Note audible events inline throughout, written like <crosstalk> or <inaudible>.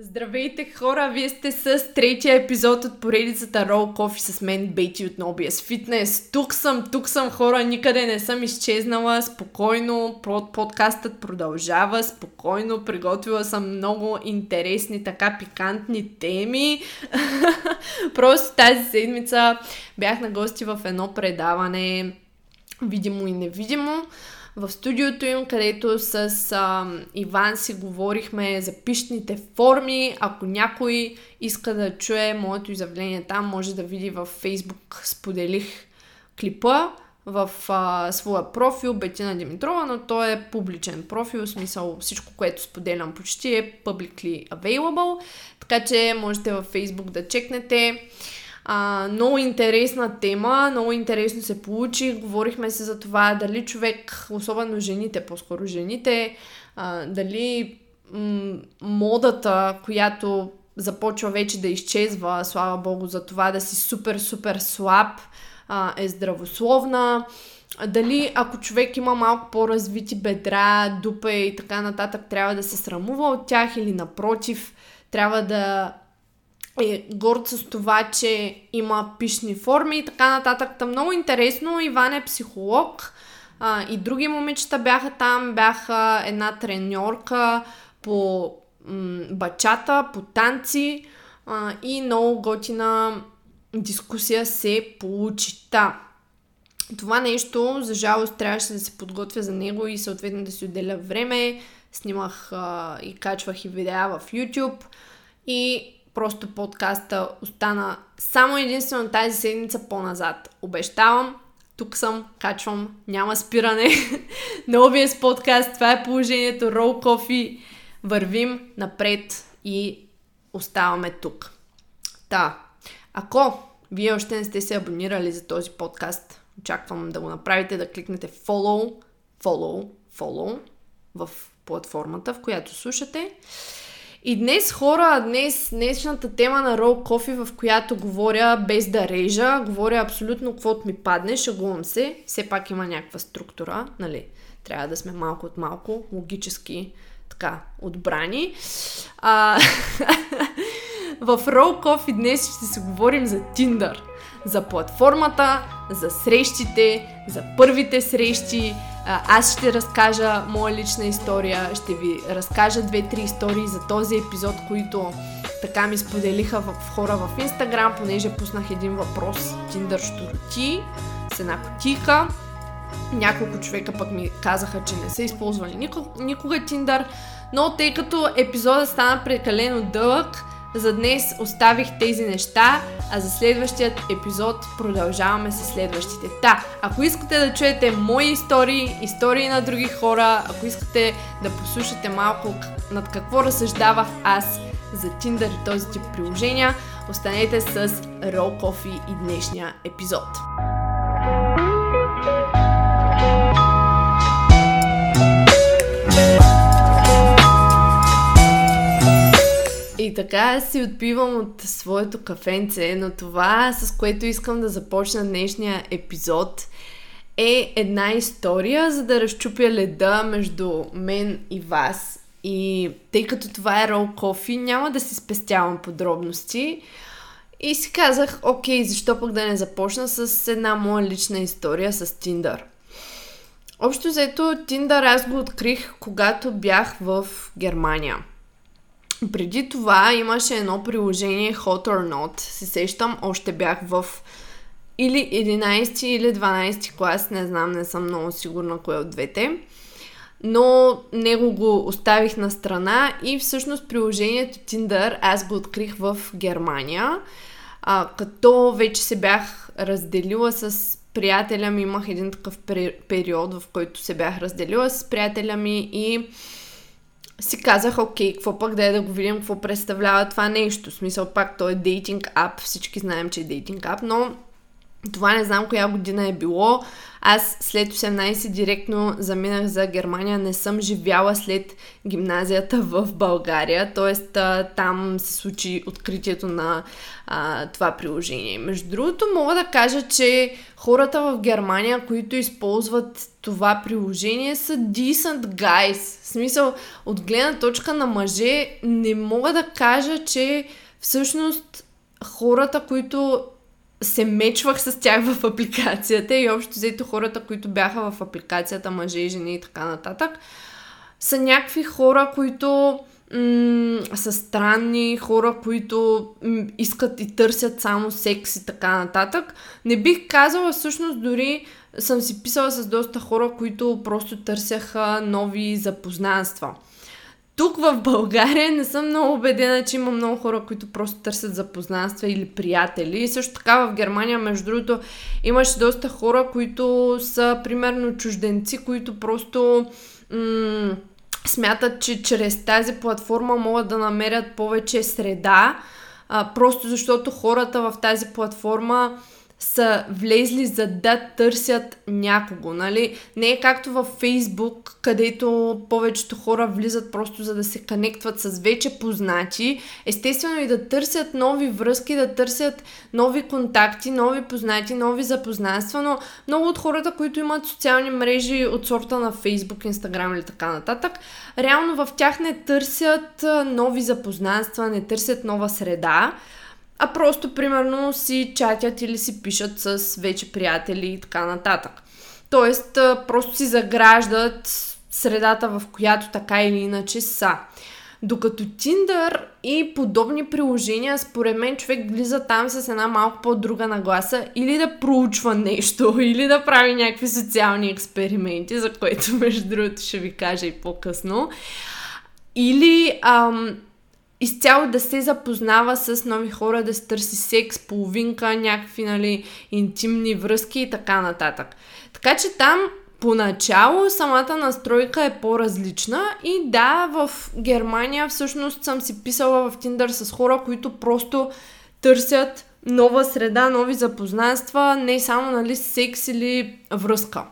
Здравейте хора, вие сте с третия епизод от поредицата Roll Coffee с мен Бети от Nobies Fitness. Тук съм, тук съм хора, никъде не съм изчезнала, спокойно, подкастът продължава, спокойно, приготвила съм много интересни, така пикантни теми. <laughs> Просто тази седмица бях на гости в едно предаване, видимо и невидимо в студиото им, където с а, Иван си говорихме за пищните форми. Ако някой иска да чуе моето изявление там, може да види във Фейсбук. Споделих клипа в а, своя профил Бетина Димитрова, но той е публичен профил, в смисъл всичко, което споделям почти е publicly available, така че можете във Facebook да чекнете. А, много интересна тема, много интересно се получи. Говорихме се за това дали човек, особено жените, по-скоро жените, а, дали м- модата, която започва вече да изчезва, слава богу, за това да си супер-супер слаб, а, е здравословна. Дали ако човек има малко по-развити бедра, дупе и така нататък, трябва да се срамува от тях или напротив, трябва да е горд с това, че има пишни форми и така нататък. Та много интересно. Иван е психолог а, и други момичета бяха там. Бяха една треньорка по м- бачата, по танци а, и много готина дискусия се получи. Та, това нещо, за жалост, трябваше да се подготвя за него и съответно да си отделя време. Снимах а, и качвах и видеа в YouTube. И просто подкаста остана само единствено тази седмица по-назад. Обещавам, тук съм, качвам, няма спиране. <laughs> Новия с подкаст, това е положението, Roll Coffee. Вървим напред и оставаме тук. Та, ако вие още не сте се абонирали за този подкаст, очаквам да го направите, да кликнете follow, follow, follow в платформата, в която слушате. И днес хора, днес, днешната тема на Roll Coffee, в която говоря без да режа, говоря абсолютно каквото ми падне, шагувам се, все пак има някаква структура, нали? Трябва да сме малко от малко, логически така, отбрани. А, <laughs> в Roll Coffee днес ще си говорим за Tinder за платформата, за срещите, за първите срещи. Аз ще разкажа моя лична история, ще ви разкажа две-три истории за този епизод, които така ми споделиха в хора в Инстаграм, понеже пуснах един въпрос Tinder щуроти с една котика. Няколко човека пък ми казаха, че не са използвали никога, никога Tinder, но тъй като епизодът стана прекалено дълъг, за днес оставих тези неща, а за следващият епизод продължаваме с следващите. Та, ако искате да чуете мои истории, истории на други хора, ако искате да послушате малко над какво разсъждавах аз за Tinder и този тип приложения, останете с Roll Coffee и днешния епизод. И така си отпивам от своето кафенце, но това, с което искам да започна днешния епизод, е една история, за да разчупя леда между мен и вас. И тъй като това е рол кофи, няма да си спестявам подробности. И си казах, окей, защо пък да не започна с една моя лична история с Тиндър. Общо заето, Тиндър аз го открих, когато бях в Германия – <laughs> преди това имаше едно приложение Hot or Not. Се сещам, още бях в или 11 или 12 клас, не знам, не съм много сигурна кое от двете. Но него го оставих на страна и всъщност приложението Tinder аз го открих в Германия. А, като вече се бях разделила с приятеля ми, имах един такъв период, в който се бях разделила с приятеля ми и си казах, окей, какво пък да е да го видим, какво представлява това нещо. В смисъл пак, то е дейтинг ап, всички знаем, че е дейтинг ап, но Това не знам коя година е било. Аз след 18 директно заминах за Германия. Не съм живяла след гимназията в България. Тоест там се случи откритието на а, това приложение. Между другото, мога да кажа, че хората в Германия, които използват това приложение, са decent guys. В смисъл, от гледна точка на мъже, не мога да кажа, че всъщност хората, които се мечвах с тях в апликацията и общо взето хората, които бяха в апликацията, мъже и жени и така нататък, са някакви хора, които м- са странни, хора, които м- искат и търсят само секс и така нататък. Не бих казала, всъщност дори съм си писала с доста хора, които просто търсяха нови запознанства. Тук в България не съм много убедена, че има много хора, които просто търсят запознанства или приятели. И също така в Германия, между другото, имаше доста хора, които са примерно чужденци, които просто м- смятат, че чрез тази платформа могат да намерят повече среда, а, просто защото хората в тази платформа са влезли за да търсят някого, нали? Не е както във Фейсбук, където повечето хора влизат просто за да се конектват с вече познати. Естествено и да търсят нови връзки, да търсят нови контакти, нови познати, нови запознанства, но много от хората, които имат социални мрежи от сорта на Фейсбук, Инстаграм или така нататък, реално в тях не търсят нови запознанства, не търсят нова среда, а просто примерно си чатят или си пишат с вече приятели и така нататък. Тоест, просто си заграждат средата, в която така или иначе са. Докато Tinder и подобни приложения, според мен човек влиза там с една малко по-друга нагласа или да проучва нещо, <laughs> или да прави някакви социални експерименти, за което <laughs> между другото ще ви кажа и по-късно. Или ам, изцяло да се запознава с нови хора, да се търси секс, половинка, някакви нали, интимни връзки и така нататък. Така че там Поначало самата настройка е по-различна и да, в Германия всъщност съм си писала в Тиндър с хора, които просто търсят нова среда, нови запознанства, не само нали, секс или връзка.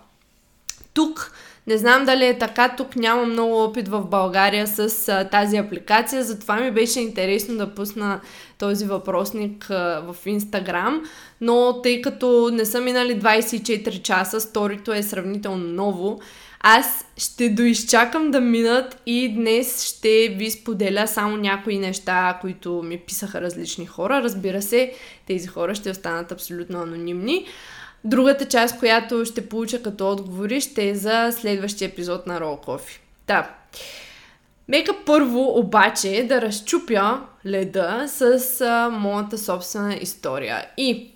Тук не знам дали е така, тук няма много опит в България с а, тази апликация, затова ми беше интересно да пусна този въпросник а, в Инстаграм, но тъй като не са минали 24 часа, сторито е сравнително ново, аз ще доизчакам да минат и днес ще ви споделя само някои неща, които ми писаха различни хора. Разбира се, тези хора ще останат абсолютно анонимни. Другата част, която ще получа като отговори, ще е за следващия епизод на Roll Coffee. Да. Нека първо обаче да разчупя леда с а, моята собствена история. И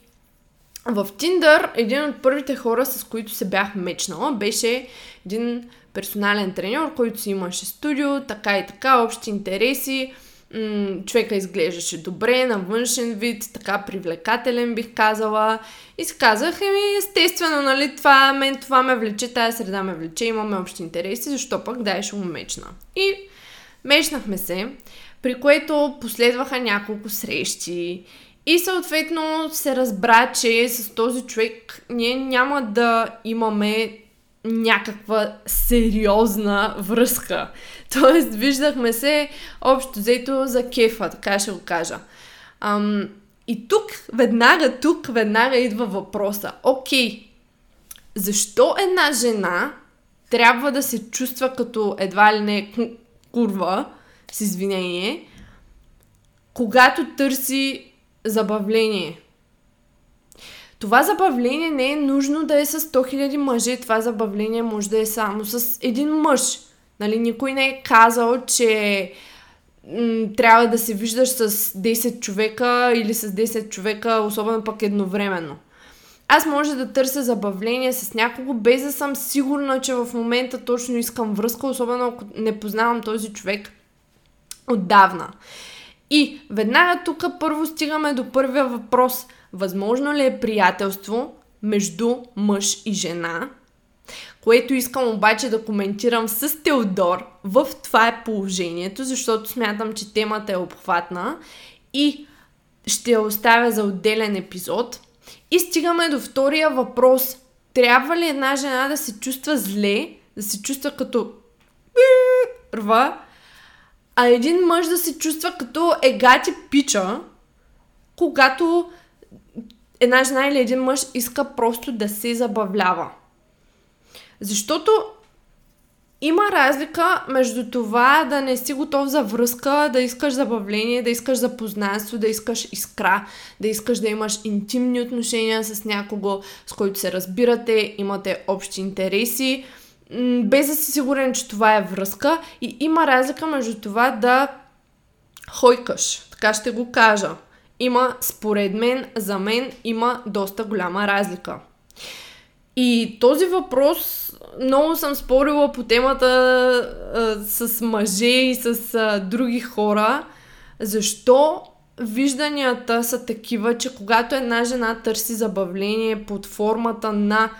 в Tinder един от първите хора, с които се бях мечнала, беше един персонален треньор, който си имаше студио, така и така, общи интереси м- човека изглеждаше добре, на външен вид, така привлекателен бих казала. И си казах, еми, естествено, нали, това, мен това ме влече, тази среда ме влече, имаме общи интереси, защо пък дай ще му мечна. И мечнахме се, при което последваха няколко срещи и съответно се разбра, че с този човек ние няма да имаме някаква сериозна връзка. <laughs> Тоест, виждахме се общо взето за кефа, така ще го кажа. Ам, и тук, веднага, тук, веднага идва въпроса. Окей, защо една жена трябва да се чувства като едва ли не курва, с извинение, когато търси забавление? Това забавление не е нужно да е с 100 000 мъже, това забавление може да е само с един мъж. Нали, никой не е казал, че м- трябва да се виждаш с 10 човека или с 10 човека, особено пък едновременно. Аз може да търся забавление с някого, без да съм сигурна, че в момента точно искам връзка, особено ако не познавам този човек отдавна. И веднага тук първо стигаме до първия въпрос. Възможно ли е приятелство между мъж и жена? което искам обаче да коментирам с Теодор в това е положението, защото смятам, че темата е обхватна и ще я оставя за отделен епизод. И стигаме до втория въпрос. Трябва ли една жена да се чувства зле, да се чувства като рва, а един мъж да се чувства като егати пича, когато една жена или един мъж иска просто да се забавлява. Защото има разлика между това да не си готов за връзка, да искаш забавление, да искаш запознанство, да искаш искра, да искаш да имаш интимни отношения с някого, с който се разбирате, имате общи интереси, без да си сигурен, че това е връзка. И има разлика между това да хойкаш, така ще го кажа. Има, според мен, за мен, има доста голяма разлика. И този въпрос много съм спорила по темата а, с мъже и с а, други хора. Защо вижданията са такива, че когато една жена търси забавление под формата на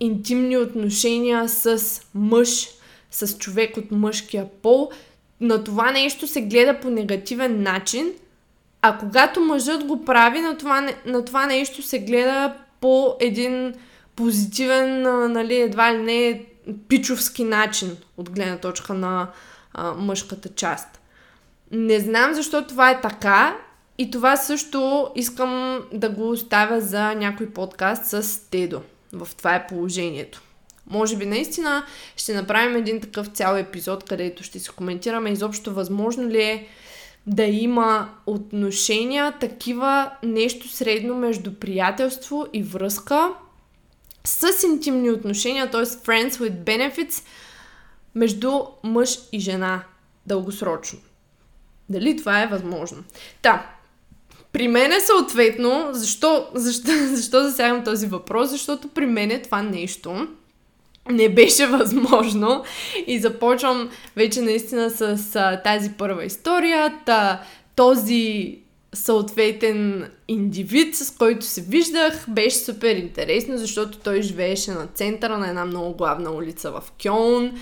интимни отношения с мъж, с човек от мъжкия пол, на това нещо се гледа по негативен начин, а когато мъжът го прави, на това, на това нещо се гледа по един позитивен, нали, едва ли не пичовски начин от гледна точка на а, мъжката част. Не знам защо това е така и това също искам да го оставя за някой подкаст с Тедо. В това е положението. Може би наистина ще направим един такъв цял епизод, където ще си коментираме изобщо възможно ли е да има отношения, такива нещо средно между приятелство и връзка с интимни отношения, т.е. friends with benefits, между мъж и жена дългосрочно. Дали това е възможно? Та, при мен е съответно, защо, защо, <laughs> защо засягам този въпрос? Защото при мен е това нещо не беше възможно и започвам вече наистина с а, тази първа история. Та, този съответен индивид, с който се виждах, беше супер интересно, защото той живееше на центъра на една много главна улица в Кьон,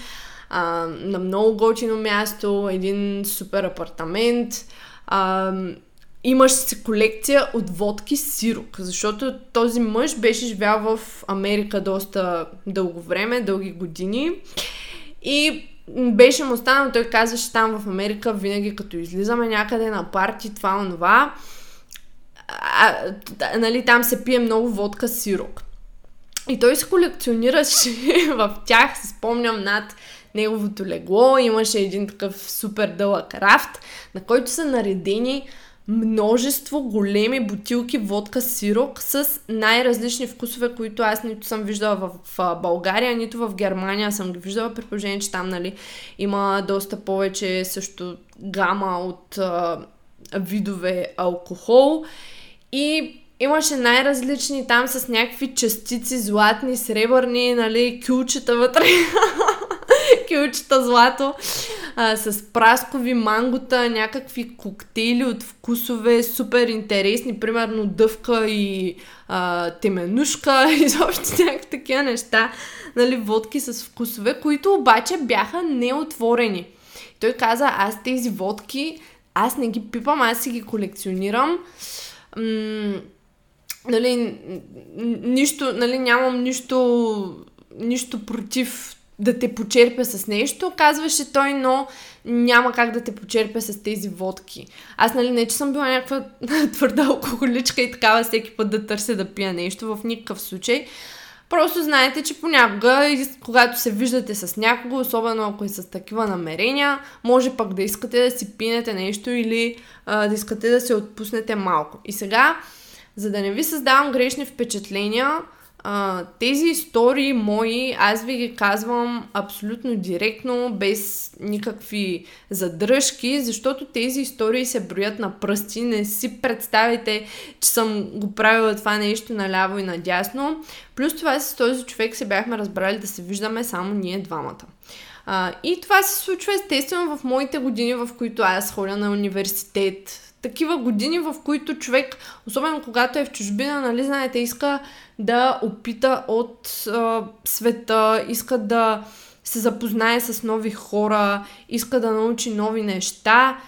а, на много готино място, един супер апартамент. А, имаше си колекция от водки сирок, защото този мъж беше живял в Америка доста дълго време, дълги години. И беше му станало, той казваше там в Америка, винаги като излизаме някъде на парти, това, онова, а, нали, там се пие много водка сирок. И той се колекционираше <laughs> в тях, се спомням над неговото легло, имаше един такъв супер дълъг рафт, на който са наредени множество големи бутилки водка сирок с най-различни вкусове, които аз нито съм виждала в, в България, нито в Германия съм ги виждала, при положение, че там нали, има доста повече също гама от а, видове алкохол. И имаше най-различни там с някакви частици, златни, сребърни, нали, кючета вътре. <laughs> кючета злато а, с праскови мангота, някакви коктейли от вкусове, супер интересни, примерно дъвка и а, теменушка, <laughs> изобщо някакви такива неща, нали, водки с вкусове, които обаче бяха неотворени. Той каза, аз тези водки, аз не ги пипам, аз си ги колекционирам. М- нали, нищо, нали, нямам нищо, нищо против да те почерпя с нещо, казваше той, но няма как да те почерпя с тези водки. Аз, нали, не че съм била някаква <laughs> твърда алкохоличка и такава всеки път да търся да пия нещо, в никакъв случай. Просто знаете, че понякога, когато се виждате с някого, особено ако е с такива намерения, може пък да искате да си пинете нещо или а, да искате да се отпуснете малко. И сега, за да не ви създавам грешни впечатления, а, тези истории мои, аз ви ги казвам абсолютно директно, без никакви задръжки, защото тези истории се броят на пръсти. Не си представите, че съм го правила това нещо наляво и надясно. Плюс това с този човек се бяхме разбрали да се виждаме само ние двамата. А, и това се случва естествено в моите години, в които аз ходя на университет, такива години, в които човек, особено когато е в чужбина, нали, знаете, иска да опита от а, света, иска да се запознае с нови хора, иска да научи нови неща.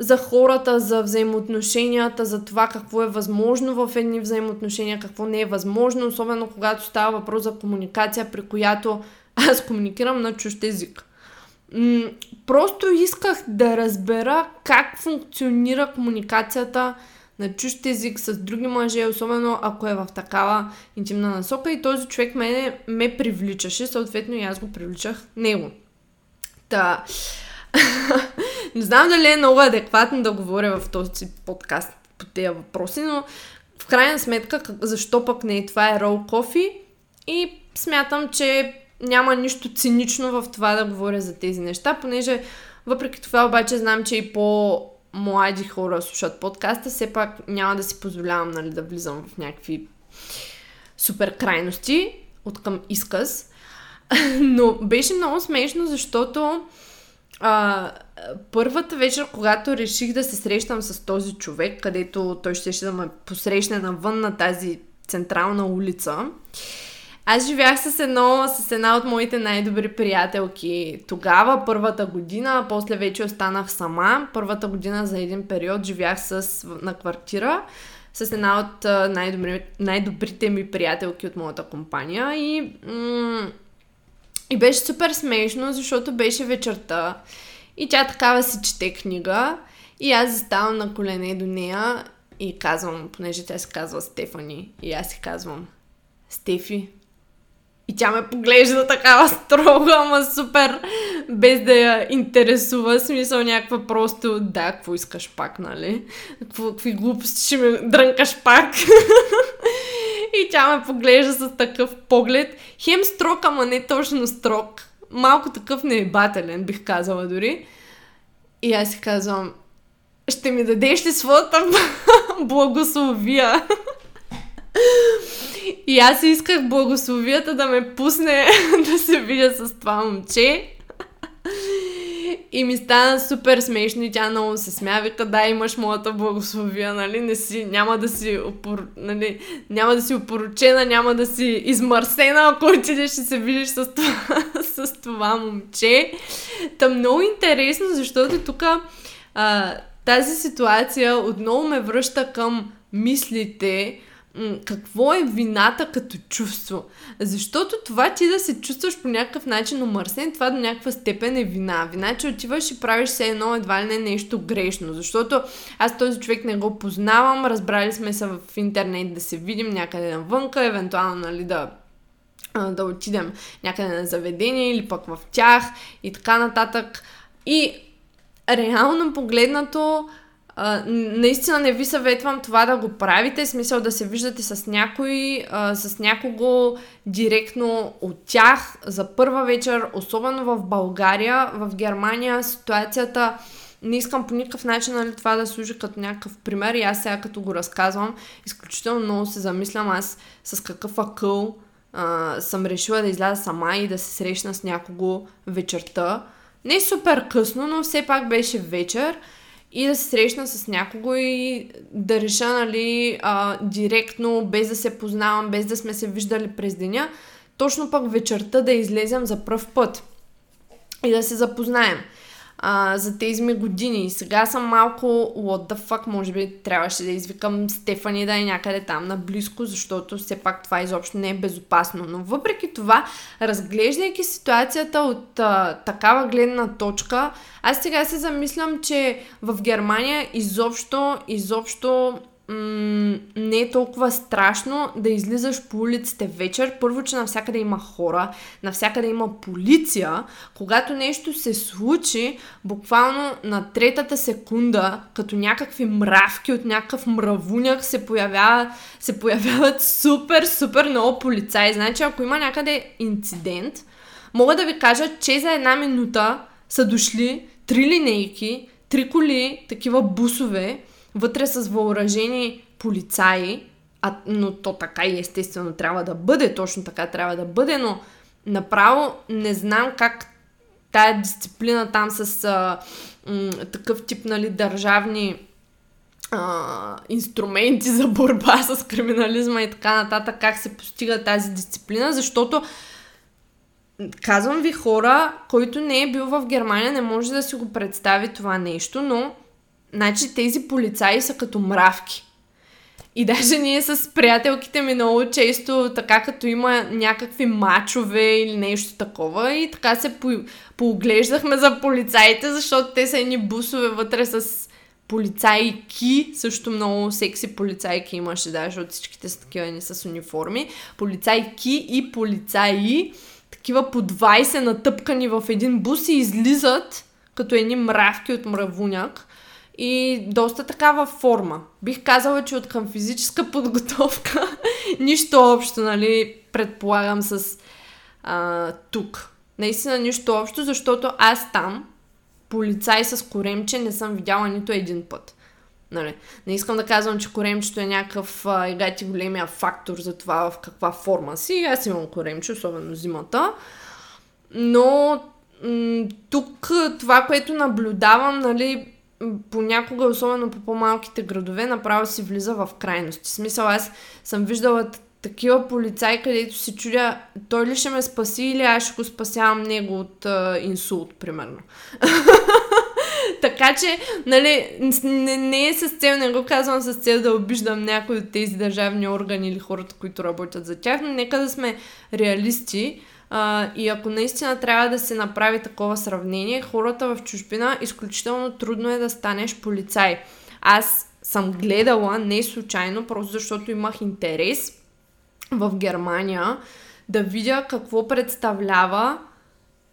за хората, за взаимоотношенията, за това какво е възможно в едни взаимоотношения, какво не е възможно, особено когато става въпрос за комуникация, при която аз комуникирам на чужд език. М- просто исках да разбера как функционира комуникацията на чужд език с други мъже, особено ако е в такава интимна насока и този човек мене ме привличаше, съответно и аз го привличах него. Та, <laughs> не знам дали е много адекватно да говоря в този подкаст по тези въпроси, но в крайна сметка, защо пък не е това е Roll Coffee и смятам, че няма нищо цинично в това да говоря за тези неща, понеже въпреки това обаче знам, че и по млади хора слушат подкаста, все пак няма да си позволявам нали, да влизам в някакви супер крайности от към изказ. <laughs> Но беше много смешно, защото а, първата вечер, когато реших да се срещам с този човек, където той ще, да ме посрещне навън на тази централна улица, аз живях с, едно, с една от моите най-добри приятелки тогава, първата година, после вече останах сама. Първата година за един период живях с, на квартира с една от най-добри, най-добрите ми приятелки от моята компания и, и беше супер смешно, защото беше вечерта и тя такава си чете книга и аз заставам на колене до нея и казвам, понеже тя се казва Стефани и аз си казвам Стефи, и тя ме поглежда такава строга, ама супер, без да я интересува. Смисъл някаква просто, да, какво искаш пак, нали? Какво, какви глупости ще ме дрънкаш пак. <laughs> и тя ме поглежда с такъв поглед. Хем строг, ама не точно строг. Малко такъв неебателен, бих казала дори. И аз си казвам, ще ми дадеш ли своята <laughs> благословия? <laughs> <laughs> И аз исках благословията да ме пусне <laughs> да се видя с това момче. И ми стана супер смешно и тя много се смя. Вика, да, имаш моята благословия, нали? Не си, няма да си, опор, нали? няма да си опоручена, няма да си измърсена, ако отидеш и се видиш с това, <laughs> с това момче. Та много интересно, защото тук тази ситуация отново ме връща към мислите, какво е вината като чувство. Защото това ти да се чувстваш по някакъв начин омърсен, това до някаква степен е вина. Вина, че отиваш и правиш се едно едва ли не нещо грешно. Защото аз този човек не го познавам, разбрали сме се в интернет да се видим някъде навънка, евентуално нали, да да отидем някъде на заведение или пък в тях и така нататък. И реално погледнато, наистина не ви съветвам това да го правите, смисъл да се виждате с някой, а, с някого директно от тях. За първа вечер, особено в България, в Германия ситуацията не искам по никакъв начин нали, това да служи като някакъв пример. И аз сега като го разказвам, изключително много се замислям аз с какъв акъл а, съм решила да изляза сама и да се срещна с някого вечерта. Не супер късно, но все пак беше вечер и да се срещна с някого и да реша, нали, а, директно, без да се познавам, без да сме се виждали през деня, точно пък вечерта да излезем за пръв път и да се запознаем а, за тези ми години. Сега съм малко what the fuck, може би трябваше да извикам Стефани да е някъде там наблизко, защото все пак това изобщо не е безопасно. Но въпреки това, разглеждайки ситуацията от а, такава гледна точка, аз сега се замислям, че в Германия изобщо, изобщо не е толкова страшно да излизаш по улиците вечер. Първо, че навсякъде има хора, навсякъде има полиция. Когато нещо се случи, буквално на третата секунда, като някакви мравки от някакъв мравуняк се, появява, се появяват супер, супер много полицаи. Значи, ако има някъде инцидент, мога да ви кажа, че за една минута са дошли три линейки, три коли, такива бусове, вътре с въоръжени полицаи, а, но то така и естествено трябва да бъде, точно така трябва да бъде, но направо не знам как тая дисциплина там с а, м, такъв тип нали, държавни а, инструменти за борба <laughs> с криминализма и така нататък, как се постига тази дисциплина, защото казвам ви хора, който не е бил в Германия, не може да си го представи това нещо, но значи тези полицаи са като мравки. И даже ние с приятелките ми много често, така като има някакви мачове или нещо такова, и така се по- пооглеждахме за полицаите, защото те са едни бусове вътре с полицайки, също много секси полицайки имаше, даже, защото всичките са такива не с униформи. Полицайки и полицаи, такива по 20 натъпкани в един бус и излизат като едни мравки от мравуняк и доста такава форма. Бих казала, че от към физическа <laughs> подготовка нищо общо, нали, предполагам с а, тук. Наистина нищо общо, защото аз там полицай с коремче не съм видяла нито един път. Нали? Не искам да казвам, че коремчето е някакъв егати големия фактор за това в каква форма си. Аз имам коремче, особено зимата. Но м- тук това, което наблюдавам, нали, понякога, особено по по-малките градове, направо си влиза в крайности. В смисъл, аз съм виждала такива полицаи, където се чудя, той ли ще ме спаси или аз ще го спасявам него от а, инсулт, примерно. <laughs> така че, нали, не, не е с цел, не го казвам с цел да обиждам някой от тези държавни органи или хората, които работят за тях, но нека да сме реалисти. А, и ако наистина трябва да се направи такова сравнение, хората в чужбина изключително трудно е да станеш полицай. Аз съм гледала не случайно, просто защото имах интерес в Германия да видя какво представлява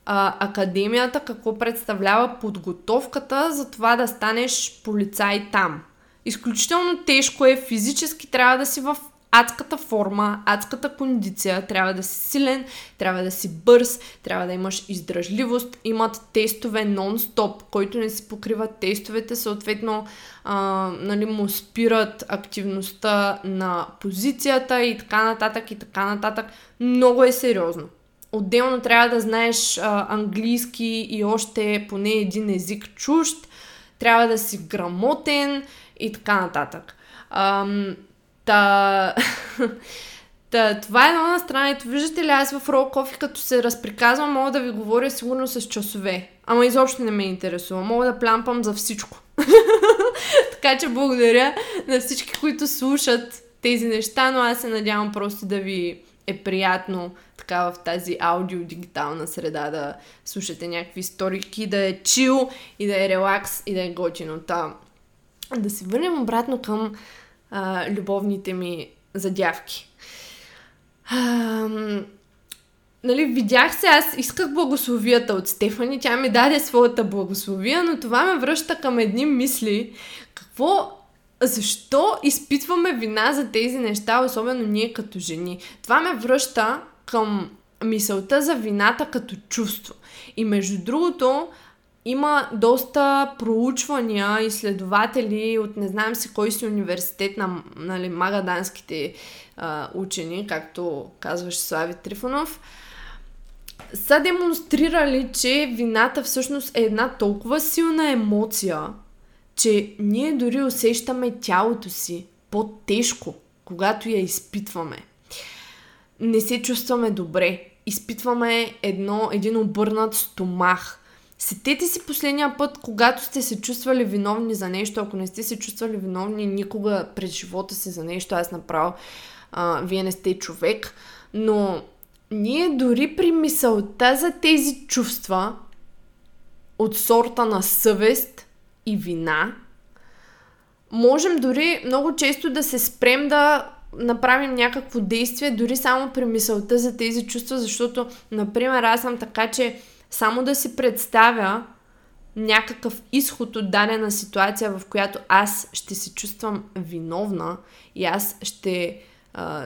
а, академията, какво представлява подготовката за това да станеш полицай там. Изключително тежко е, физически трябва да си в адската форма, адската кондиция, трябва да си силен, трябва да си бърз, трябва да имаш издръжливост, имат тестове нон-стоп, който не си покрива тестовете, съответно а, нали, му спират активността на позицията и така нататък и така нататък. Много е сериозно. Отделно трябва да знаеш а, английски и още поне един език чужд, трябва да си грамотен и така нататък. Та... <laughs> Та, това е едно на страната. Виждате ли, аз в Roll Coffee, като се разприказвам, мога да ви говоря сигурно с часове. Ама изобщо не ме интересува. Мога да плямпам за всичко. <laughs> така че благодаря на всички, които слушат тези неща, но аз се надявам просто да ви е приятно така в тази аудио-дигитална среда да слушате някакви историки, да е чил и да е релакс и да е готино. Та, да се върнем обратно към а, любовните ми задявки. А, нали, видях се, аз исках благословията от Стефани, тя ми даде своята благословия, но това ме връща към едни мисли. Какво защо изпитваме вина за тези неща, особено ние като жени? Това ме връща към мисълта за вината като чувство. И между другото, има доста проучвания, изследователи от не знам си кой си университет на нали, магаданските а, учени, както казваше Слави Трифонов, са демонстрирали, че вината всъщност е една толкова силна емоция, че ние дори усещаме тялото си по-тежко, когато я изпитваме. Не се чувстваме добре. Изпитваме едно, един обърнат стомах – Сетете си последния път, когато сте се чувствали виновни за нещо. Ако не сте се чувствали виновни никога през живота си за нещо, аз направо, а, вие не сте човек. Но ние дори при мисълта за тези чувства от сорта на съвест и вина, можем дори много често да се спрем да направим някакво действие, дори само при мисълта за тези чувства, защото, например, аз съм така, че само да си представя някакъв изход от дадена ситуация, в която аз ще се чувствам виновна и аз ще,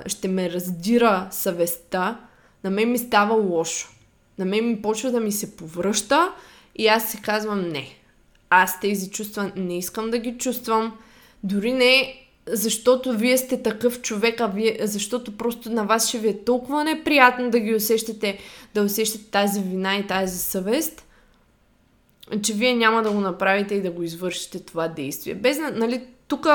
ще ме раздира съвестта, на мен ми става лошо. На мен ми почва да ми се повръща и аз си казвам не. Аз тези чувства не искам да ги чувствам. Дори не защото вие сте такъв човек, а вие, защото просто на вас ще ви е толкова неприятно да ги усещате, да усещате тази вина и тази съвест, че вие няма да го направите и да го извършите това действие. Без, нали, тук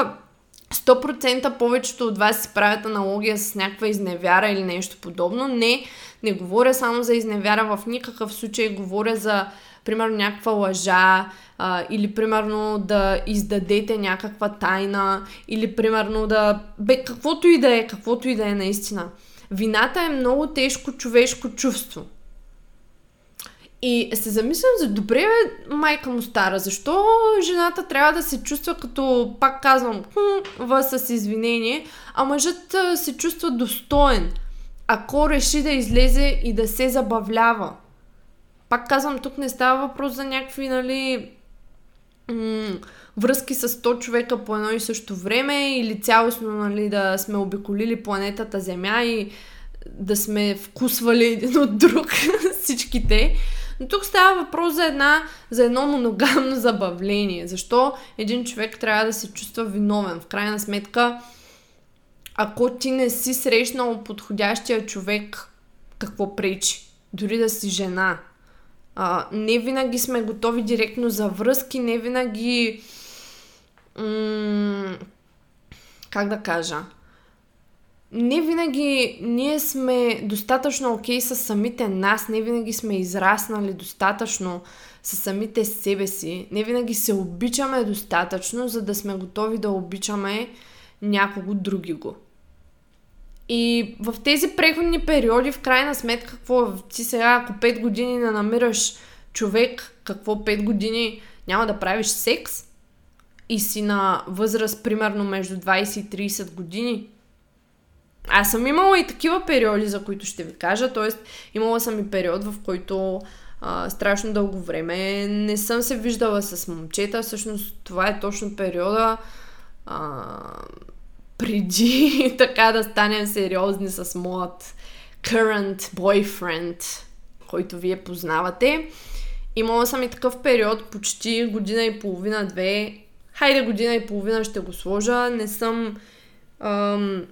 100% повечето от вас си правят аналогия с някаква изневяра или нещо подобно. Не, не говоря само за изневяра в никакъв случай, говоря за примерно някаква лъжа, а, или примерно да издадете някаква тайна, или примерно да... Бе, каквото и да е, каквото и да е наистина. Вината е много тежко човешко чувство. И се замислям за добре, бе, майка му стара, защо жената трябва да се чувства като, пак казвам, хм, с извинение, а мъжът се чувства достоен, ако реши да излезе и да се забавлява. Пак казвам, тук не става въпрос за някакви, нали, м- връзки с 100 човека по едно и също време или цялостно, нали, да сме обиколили планетата Земя и да сме вкусвали един от друг <laughs> всичките. Но тук става въпрос за, една, за едно моногамно забавление. Защо един човек трябва да се чувства виновен? В крайна сметка, ако ти не си срещнал подходящия човек, какво пречи? Дори да си жена. А, не винаги сме готови директно за връзки, не винаги. М- как да кажа? не винаги ние сме достатъчно окей okay с самите нас, не винаги сме израснали достатъчно с самите себе си, не винаги се обичаме достатъчно, за да сме готови да обичаме някого други го. И в тези преходни периоди, в крайна сметка, какво ти сега, ако 5 години не намираш човек, какво 5 години няма да правиш секс? И си на възраст примерно между 20 и 30 години, аз съм имала и такива периоди, за които ще ви кажа, т.е. имала съм и период, в който а, страшно дълго време не съм се виждала с момчета, всъщност това е точно периода а, преди <laughs> така да станем сериозни с моят current boyfriend, който вие познавате. Имала съм и такъв период, почти година и половина-две. Хайде година и половина ще го сложа. Не съм ам,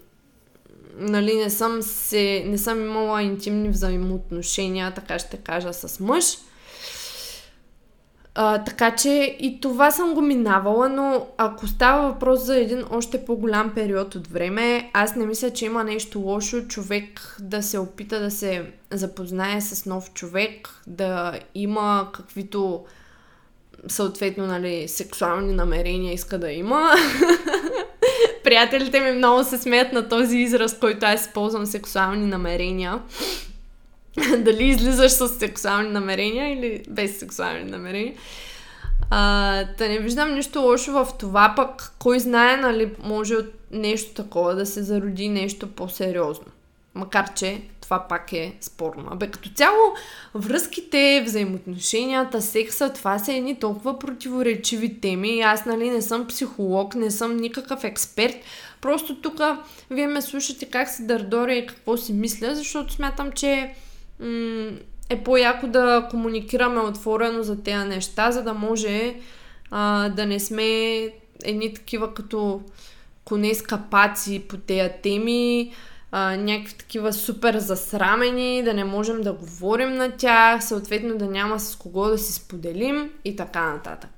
нали, не съм, се, не съм имала интимни взаимоотношения, така ще кажа, с мъж. А, така че и това съм го минавала, но ако става въпрос за един още по-голям период от време, аз не мисля, че има нещо лошо човек да се опита да се запознае с нов човек, да има каквито съответно, нали, сексуални намерения иска да има. <laughs> Приятелите ми много се смеят на този израз, който аз използвам сексуални намерения. <laughs> Дали излизаш с сексуални намерения или без сексуални намерения. А, да не виждам нищо лошо в това, пък кой знае, нали, може от нещо такова да се зароди нещо по-сериозно. Макар, че това пак е спорно. Абе, като цяло, връзките, взаимоотношенията, секса, това са едни толкова противоречиви теми. Аз, нали, не съм психолог, не съм никакъв експерт. Просто тук вие ме слушате как се дърдоря и какво си мисля, защото смятам, че м- е по-яко да комуникираме отворено за тези неща, за да може а, да не сме едни такива като коне с капаци по тези теми, а, някакви такива супер засрамени, да не можем да говорим на тях, съответно да няма с кого да си споделим и така нататък.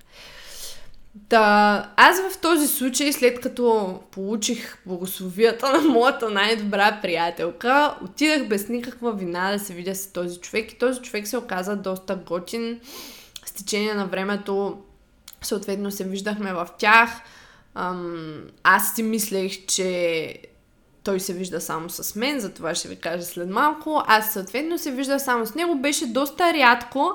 Да, аз в този случай, след като получих благословията на моята най-добра приятелка, отидах без никаква вина да се видя с този човек и този човек се оказа доста готин. С течение на времето, съответно се виждахме в тях. Ам, аз си мислех, че той се вижда само с мен, за това ще ви кажа след малко. Аз съответно се вижда само с него. Беше доста рядко.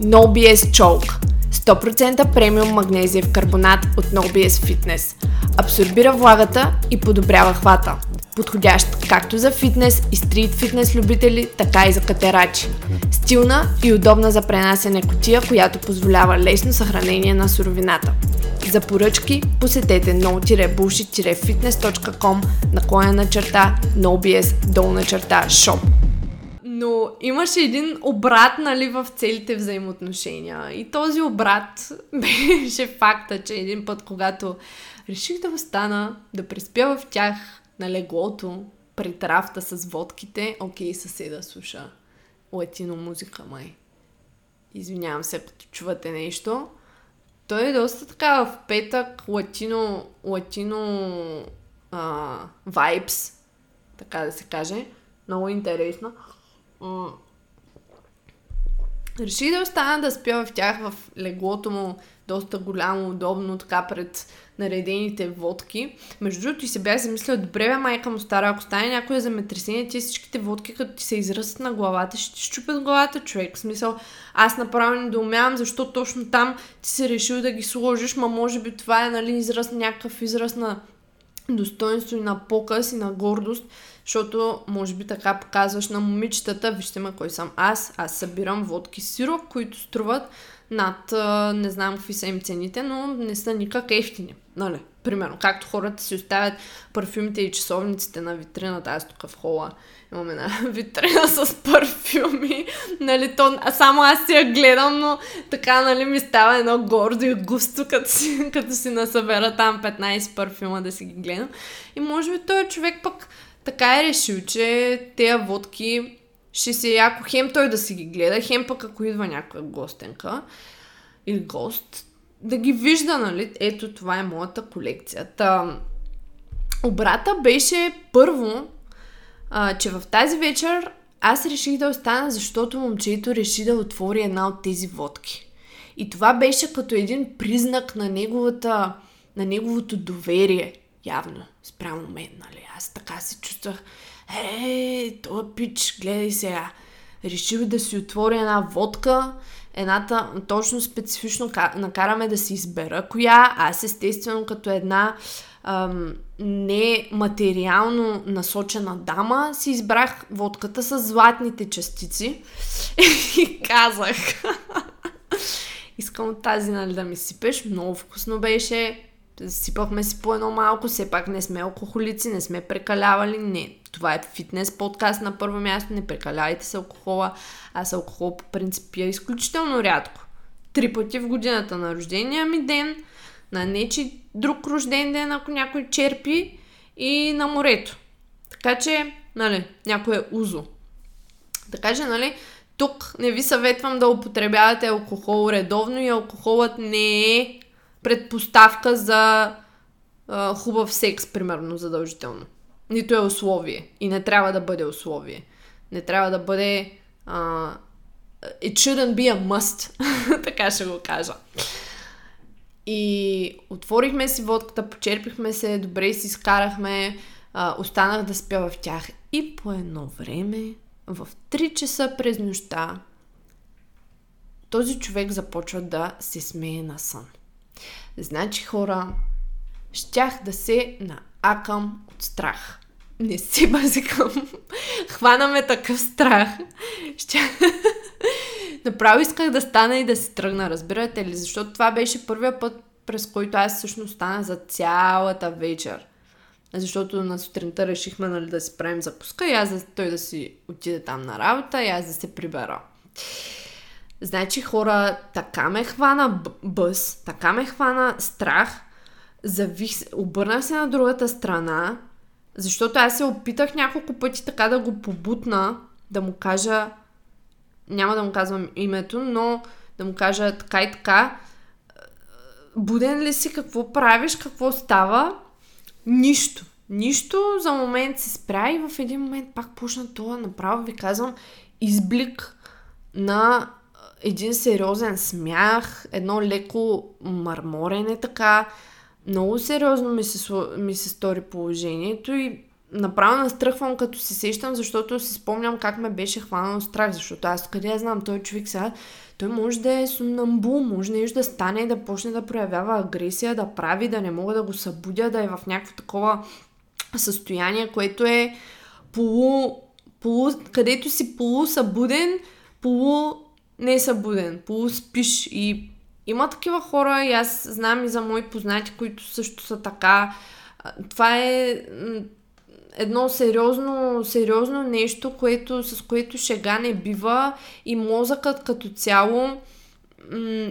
No BS Choke 100% премиум магнезиев карбонат от No BS Fitness. Абсорбира влагата и подобрява хвата. Подходящ както за фитнес и стрит фитнес любители, така и за катерачи. Стилна и удобна за пренасене котия, която позволява лесно съхранение на суровината. За поръчки посетете no-bullshit-fitness.com наклоня на черта nobs долна черта shop. Но имаше един обрат, нали, в целите взаимоотношения. И този обрат <laughs> беше факта, че един път, когато реших да остана, да преспя в тях на леглото, при трафта с водките, окей, съседа слуша латино музика, май. Извинявам се, като чувате нещо. Той е доста така в петък латино, латино а, vibes, така да се каже. Много интересно. Реших да остана да спя в тях в леглото му, доста голямо, удобно, така пред наредените водки. Между другото, и се бях замислила, добре бе, майка му стара, ако стане някоя земетресение, ти всичките водки, като ти се израстат на главата, ще ти щупят главата, човек. В смисъл, аз направо не доумявам, защо точно там ти си решил да ги сложиш, ма може би това е, нали, израз, някакъв израз на достоинство и на показ и на гордост, защото може би така показваш на момичетата, вижте ме кой съм аз, аз събирам водки сироп, които струват над, не знам какви са им цените, но не са никак ефтини. Нали? Примерно, както хората си оставят парфюмите и часовниците на витрината, аз тук в хола имам една <laughs> витрина с парфюми, нали, то, а само аз си я гледам, но така, нали, ми става едно гордо и густо, като си, <laughs> като си насъбера там 15 парфюма да си ги гледам. И може би този човек пък така е решил, че тези водки ще се яко хем той да си ги гледа, хем пък ако идва някаква гостенка или гост, да ги вижда, нали? Ето това е моята колекция. Та, обрата беше първо, а, че в тази вечер аз реших да остана, защото момчето реши да отвори една от тези водки. И това беше като един признак на неговата, на неговото доверие, явно, спрямо мен, нали? Аз така се чувствах, е, този пич, гледай сега, решил да си отвори една водка, едната точно специфично накараме да си избера коя. Аз естествено като една ам, не материално насочена дама си избрах водката с златните частици <laughs> и казах <laughs> искам от тази нали, да ми сипеш. Много вкусно беше. Сипахме си по едно малко, все пак не сме алкохолици, не сме прекалявали, не. Това е фитнес подкаст на първо място, не прекалявайте с алкохола. Аз алкохол по принцип пия изключително рядко. Три пъти в годината на рождения ми ден, на нечи друг рожден ден, ако някой черпи и на морето. Така че, нали, някой е узо. Така че, нали, тук не ви съветвам да употребявате алкохол редовно и алкохолът не е предпоставка за а, хубав секс, примерно, задължително. Нито е условие. И не трябва да бъде условие. Не трябва да бъде... А, it shouldn't be a must. <laughs> така ще го кажа. И отворихме си водката, почерпихме се, добре си скарахме, а, останах да спя в тях. И по едно време, в 3 часа през нощта, този човек започва да се смее на сън. Значи хора, щях да се наакам от страх. Не се базикам. <laughs> Хванаме такъв страх. Щях... <laughs> Направо исках да стана и да се тръгна, разбирате ли? Защото това беше първия път, през който аз всъщност стана за цялата вечер. Защото на сутринта решихме нали, да си правим закуска и аз да, той да си отиде там на работа и аз да се прибера. Значи хора, така ме хвана бъс, така ме хвана страх, завих, обърнах се на другата страна, защото аз се опитах няколко пъти така да го побутна, да му кажа, няма да му казвам името, но да му кажа така и така, буден ли си, какво правиш, какво става? Нищо. Нищо за момент се спря и в един момент пак почна това направо, ви казвам, изблик на един сериозен смях, едно леко мърморене така. Много сериозно ми се, ми се стори положението и направо настръхвам като се сещам, защото си спомням как ме беше хванал страх, защото аз къде я знам, той човек сега, той може да е сумнамбул, може нещо да стане, да почне да проявява агресия, да прави, да не мога да го събудя, да е в някакво такова състояние, което е полу, полу където си полусъбуден, полу не събуден, полуспиш и има такива хора и аз знам и за мои познати, които също са така. Това е едно сериозно, сериозно нещо, което, с което шега не бива и мозъкът като цяло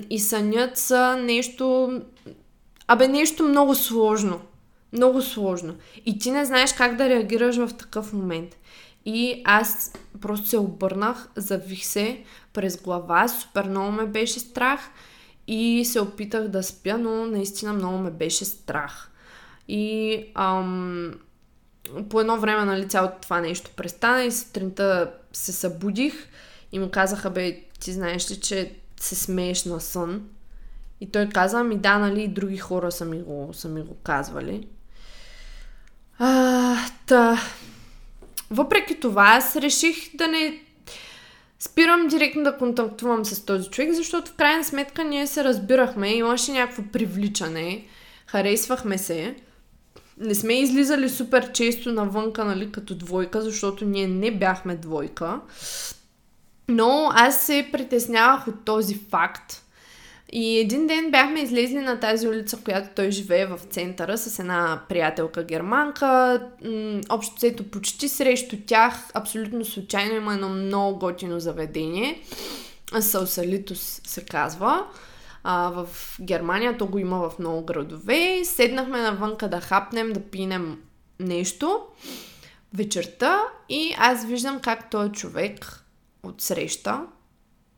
и сънят са нещо... Абе, нещо много сложно. Много сложно. И ти не знаеш как да реагираш в такъв момент. И аз просто се обърнах, завих се през глава, супер много ме беше страх и се опитах да спя, но наистина много ме беше страх. И ам, по едно време, нали, цялото това нещо престана и сутринта се събудих и му казаха, бе, ти знаеш ли, че се смееш на сън? И той каза, ми да, нали, и други хора са ми го, са ми го казвали. А, та. Въпреки това, аз реших да не спирам директно да контактувам с този човек, защото в крайна сметка ние се разбирахме, имаше някакво привличане, харесвахме се. Не сме излизали супер често навънка, нали, като двойка, защото ние не бяхме двойка. Но аз се притеснявах от този факт. И един ден бяхме излезли на тази улица, в която той живее в центъра, с една приятелка германка. Общо взето почти срещу тях, абсолютно случайно има едно много готино заведение. Саусалитус се казва. А, в Германия то го има в много градове. Седнахме навънка да хапнем, да пинем нещо вечерта и аз виждам как този човек от среща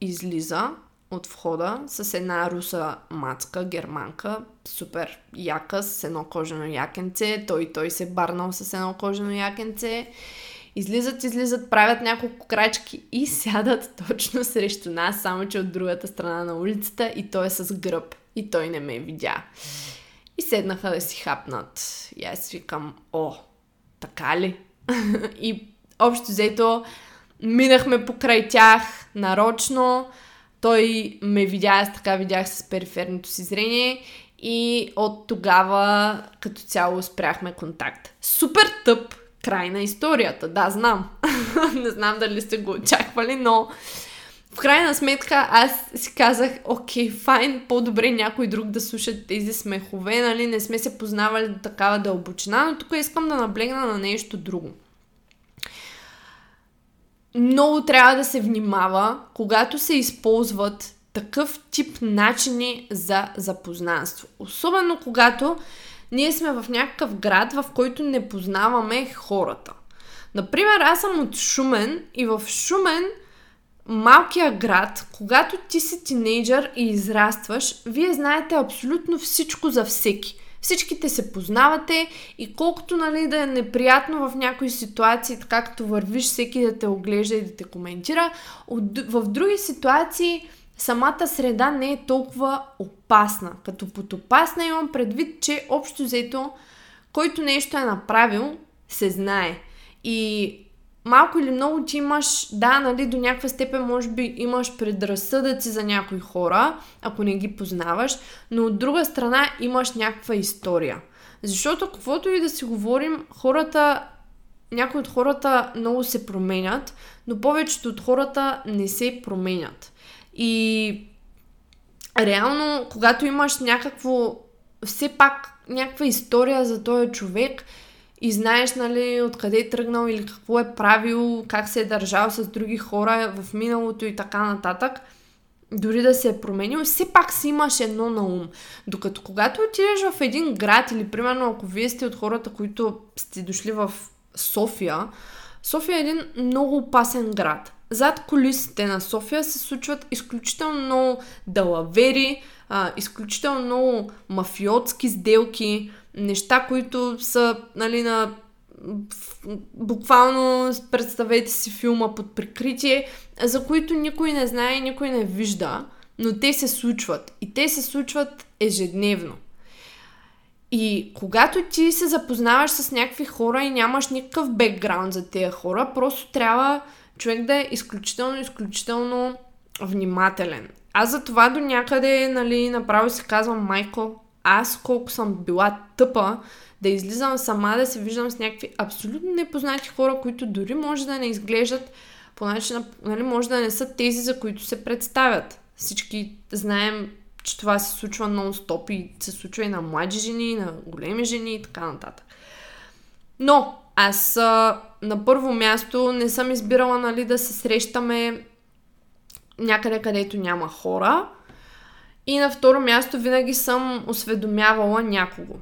излиза от входа с една руса мацка, германка, супер яка, с едно кожено якенце. Той той се барнал с едно кожено якенце. Излизат, излизат, правят няколко крачки и <laughs> сядат точно срещу нас, само че от другата страна на улицата и той е с гръб. И той не ме видя. И седнаха да си хапнат. И аз викам, о, така ли? <laughs> и общо взето минахме покрай тях нарочно той ме видя, аз така видях с периферното си зрение и от тогава като цяло спряхме контакт. Супер тъп край на историята, да, знам. <laughs> Не знам дали сте го очаквали, но в крайна сметка аз си казах, окей, файн, по-добре някой друг да слуша тези смехове, нали, не сме се познавали до такава дълбочина, но тук искам да наблегна на нещо друго много трябва да се внимава, когато се използват такъв тип начини за запознанство. Особено когато ние сме в някакъв град, в който не познаваме хората. Например, аз съм от Шумен и в Шумен, малкия град, когато ти си тинейджър и израстваш, вие знаете абсолютно всичко за всеки. Всичките се познавате и колкото нали, да е неприятно в някои ситуации, така като вървиш всеки да те оглежда и да те коментира, в други ситуации самата среда не е толкова опасна. Като под опасна имам предвид, че общо взето, който нещо е направил, се знае. И малко или много ти имаш, да, нали, до някаква степен може би имаш предразсъдъци за някои хора, ако не ги познаваш, но от друга страна имаш някаква история. Защото каквото и да си говорим, хората, някои от хората много се променят, но повечето от хората не се променят. И реално, когато имаш някакво, все пак някаква история за този човек, и знаеш, нали, откъде е тръгнал или какво е правил, как се е държал с други хора в миналото и така нататък, дори да се е променил, все пак си имаш едно на ум. Докато когато отидеш в един град или примерно ако вие сте от хората, които сте дошли в София, София е един много опасен град. Зад колисите на София се случват изключително много далавери, а, изключително много мафиотски сделки, неща, които са нали, на буквално представете си филма под прикритие, за които никой не знае и никой не вижда, но те се случват. И те се случват ежедневно. И когато ти се запознаваш с някакви хора и нямаш никакъв бекграунд за тези хора, просто трябва човек да е изключително, изключително внимателен. Аз за това до някъде, нали, направо си казвам, Майко, аз колко съм била тъпа да излизам сама, да се виждам с някакви абсолютно непознати хора, които дори може да не изглеждат по начин, нали, може да не са тези, за които се представят. Всички знаем, че това се случва нон-стоп и се случва и на млади жени, и на големи жени и така нататък. Но аз на първо място не съм избирала нали, да се срещаме някъде, където няма хора. И на второ място винаги съм осведомявала някого.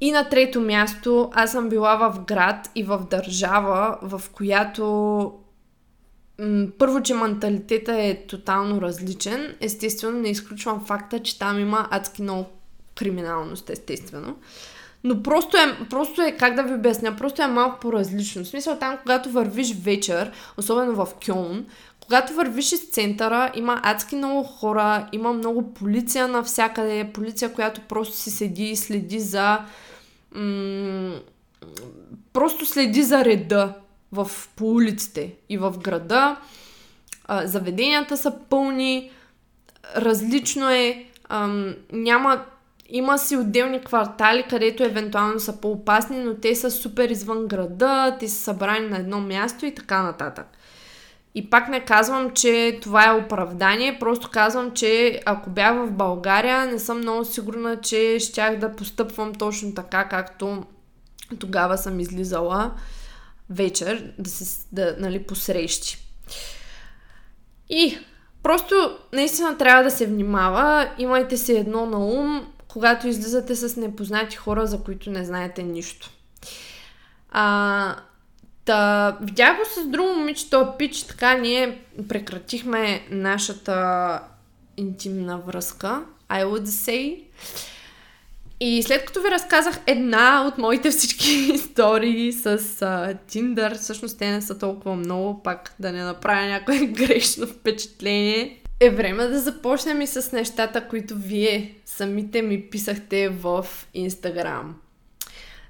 И на трето място аз съм била в град и в държава, в която първо, че менталитета е тотално различен. Естествено, не изключвам факта, че там има адски много криминалност, естествено. Но просто е, просто е, как да ви обясня, просто е малко по-различно. В смисъл там, когато вървиш вечер, особено в Кьон, когато вървиш из центъра, има адски много хора, има много полиция навсякъде, полиция, която просто си седи и следи за... М- просто следи за реда в, по улиците и в града. А, заведенията са пълни, различно е, ам, няма има си отделни квартали, където евентуално са по-опасни, но те са супер извън града, те са събрани на едно място и така нататък. И пак не казвам, че това е оправдание, просто казвам, че ако бях в България, не съм много сигурна, че щях да постъпвам точно така, както тогава съм излизала вечер да се да, нали, посрещи. И просто наистина трябва да се внимава. Имайте се едно на ум, когато излизате с непознати хора, за които не знаете нищо. А, Та, видях го с друго момиче, то пич, така ние прекратихме нашата интимна връзка, I would say. И след като ви разказах една от моите всички <laughs> истории с uh, Tinder, всъщност те не са толкова много, пак да не направя някое <laughs> грешно впечатление, е време да започнем и с нещата, които вие самите ми писахте в Инстаграм.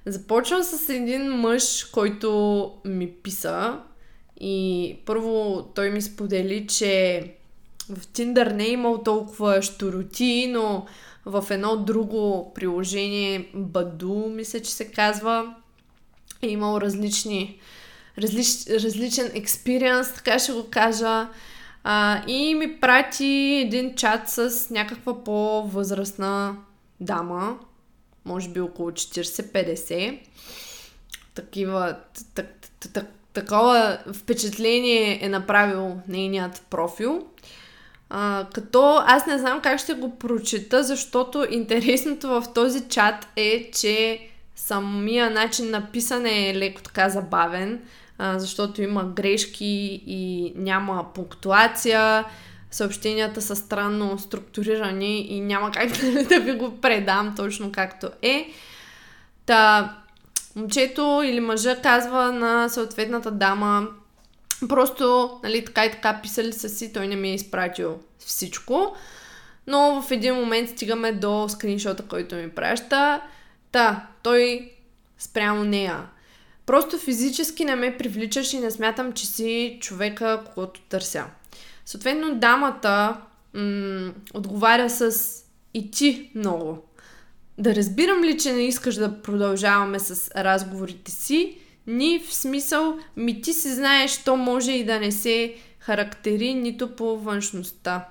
Започвам с един мъж, който ми писа и първо той ми сподели, че в Тиндър не е имал толкова щуроти, но в едно друго приложение, Баду, мисля, че се казва, е имал различни, различ, различен експириенс, така ще го кажа. А, и ми прати един чат с някаква по-възрастна дама, може би около 40-50. Такива, так, так, так, такова впечатление е направил нейният профил. А, като аз не знам как ще го прочета, защото интересното в този чат е, че самия начин на писане е леко така забавен, а, защото има грешки и няма пунктуация съобщенията са странно структурирани и няма как <laughs> да ви го предам точно както е. Та, момчето или мъжа казва на съответната дама, просто, нали, така и така писали са си, той не ми е изпратил всичко, но в един момент стигаме до скриншота, който ми праща. Та, той спрямо нея. Просто физически не ме привличаш и не смятам, че си човека, когато търся. Съответно, дамата м- отговаря с и ти много. Да разбирам ли, че не искаш да продължаваме с разговорите си, ни в смисъл, ми ти си знаеш, то може и да не се характери нито по външността.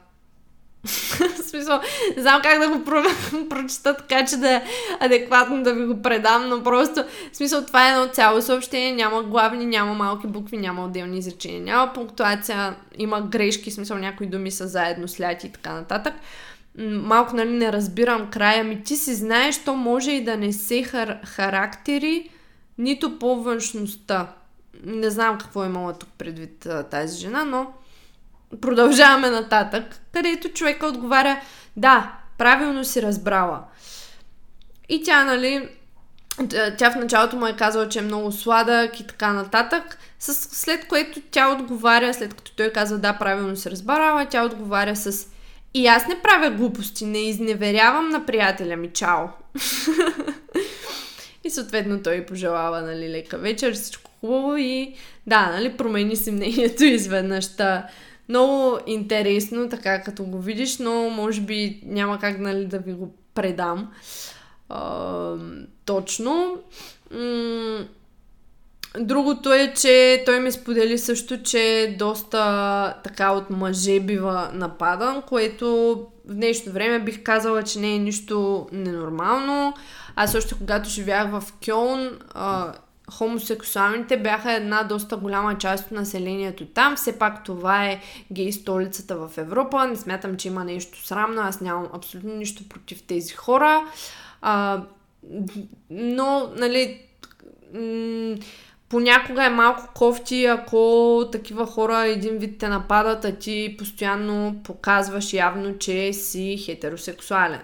<laughs> в смисъл, не знам как да го про... <laughs> прочета така, че да е адекватно да ви го предам, но просто, в смисъл, това е едно цяло съобщение, няма главни, няма малки букви, няма отделни изречения, няма пунктуация, има грешки, в смисъл, някои думи са заедно сляти и така нататък. Малко, нали, не разбирам края ми. Ти си знаеш, то може и да не се хар... характери, нито по външността. Не знам какво е имала тук предвид тази жена, но продължаваме нататък, където човека отговаря, да, правилно си разбрала. И тя, нали, тя в началото му е казала, че е много сладък и така нататък, след което тя отговаря, след като той казва, да, правилно си разбрала, тя отговаря с и аз не правя глупости, не изневерявам на приятеля ми, чао. <laughs> и съответно той пожелава, нали, лека вечер, всичко хубаво и да, нали, промени си мнението изведнъж. Та, много интересно, така като го видиш, но може би няма как нали, да ви го предам а, точно. Другото е, че той ми сподели също, че доста така от мъже бива нападан, което в днешно време бих казала, че не е нищо ненормално. Аз още когато живях в Кьолн, хомосексуалните бяха една доста голяма част от населението там. Все пак това е гей столицата в Европа. Не смятам, че има нещо срамно. Аз нямам абсолютно нищо против тези хора. А, но, нали, понякога е малко кофти, ако такива хора един вид те нападат, а ти постоянно показваш явно, че си хетеросексуален.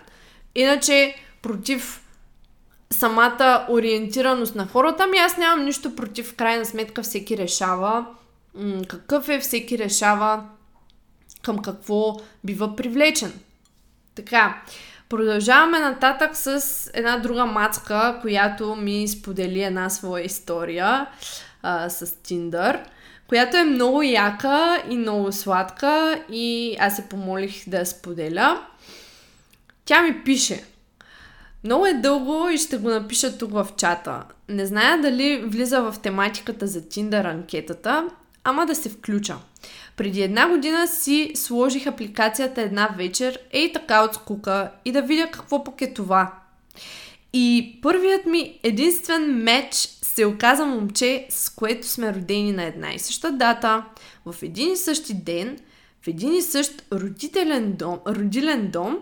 Иначе, против самата ориентираност на хората, ми аз нямам нищо против, в крайна сметка всеки решава какъв е, всеки решава към какво бива привлечен. Така, продължаваме нататък с една друга мацка, която ми сподели една своя история а, с Tinder, която е много яка и много сладка и аз се помолих да я споделя. Тя ми пише. Много е дълго и ще го напиша тук в чата. Не зная дали влиза в тематиката за Tinder анкетата, ама да се включа. Преди една година си сложих апликацията една вечер, ей така от скука и да видя какво пък е това. И първият ми единствен меч се оказа момче, с което сме родени на една и съща дата, в един и същи ден, в един и същ родителен дом, родилен дом,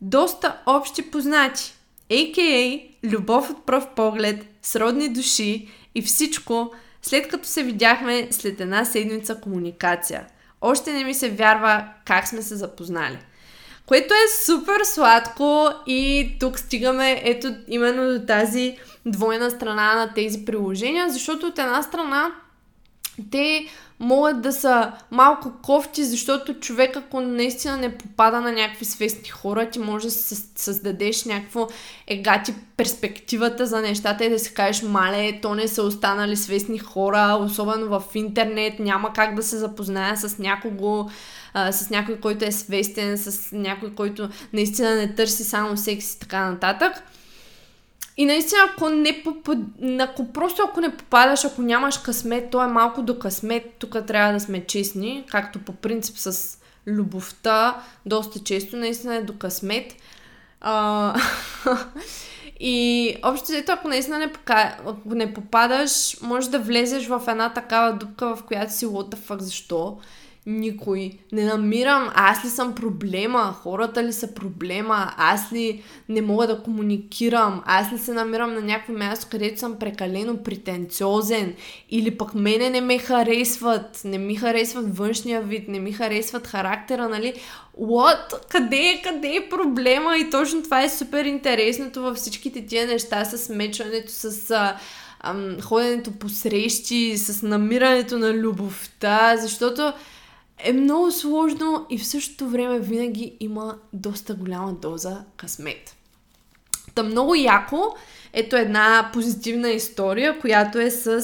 доста общи познати. А.К.А. любов от пръв поглед, сродни души и всичко, след като се видяхме след една седмица комуникация. Още не ми се вярва как сме се запознали. Което е супер сладко и тук стигаме ето именно до тази двойна страна на тези приложения, защото от една страна те могат да са малко кофти, защото човек, ако наистина не попада на някакви свестни хора, ти може да създадеш някакво егати перспективата за нещата и да си кажеш, мале, то не са останали свестни хора, особено в интернет, няма как да се запозная с някого, а, с някой, който е свестен, с някой, който наистина не търси само секс и така нататък. И наистина, ако, не попад... ако просто ако не попадаш, ако нямаш късмет, то е малко до късмет. Тук трябва да сме честни, както по принцип с любовта, доста често наистина е до късмет. А... <laughs> и общо взето, ако наистина не, пока... ако не попадаш, може да влезеш в една такава дупка, в която си what the защо? Никой. Не намирам аз ли съм проблема, хората ли са проблема, аз ли не мога да комуникирам, аз ли се намирам на някакво място, където съм прекалено претенциозен или пък мене не ме харесват, не ми харесват външния вид, не ми харесват характера, нали? What? Къде е, къде е проблема? И точно това е супер интересното във всичките тия неща с мечването, с ходенето по срещи, с намирането на любовта, защото е много сложно и в същото време винаги има доста голяма доза късмет. Та много яко. Ето една позитивна история, която е с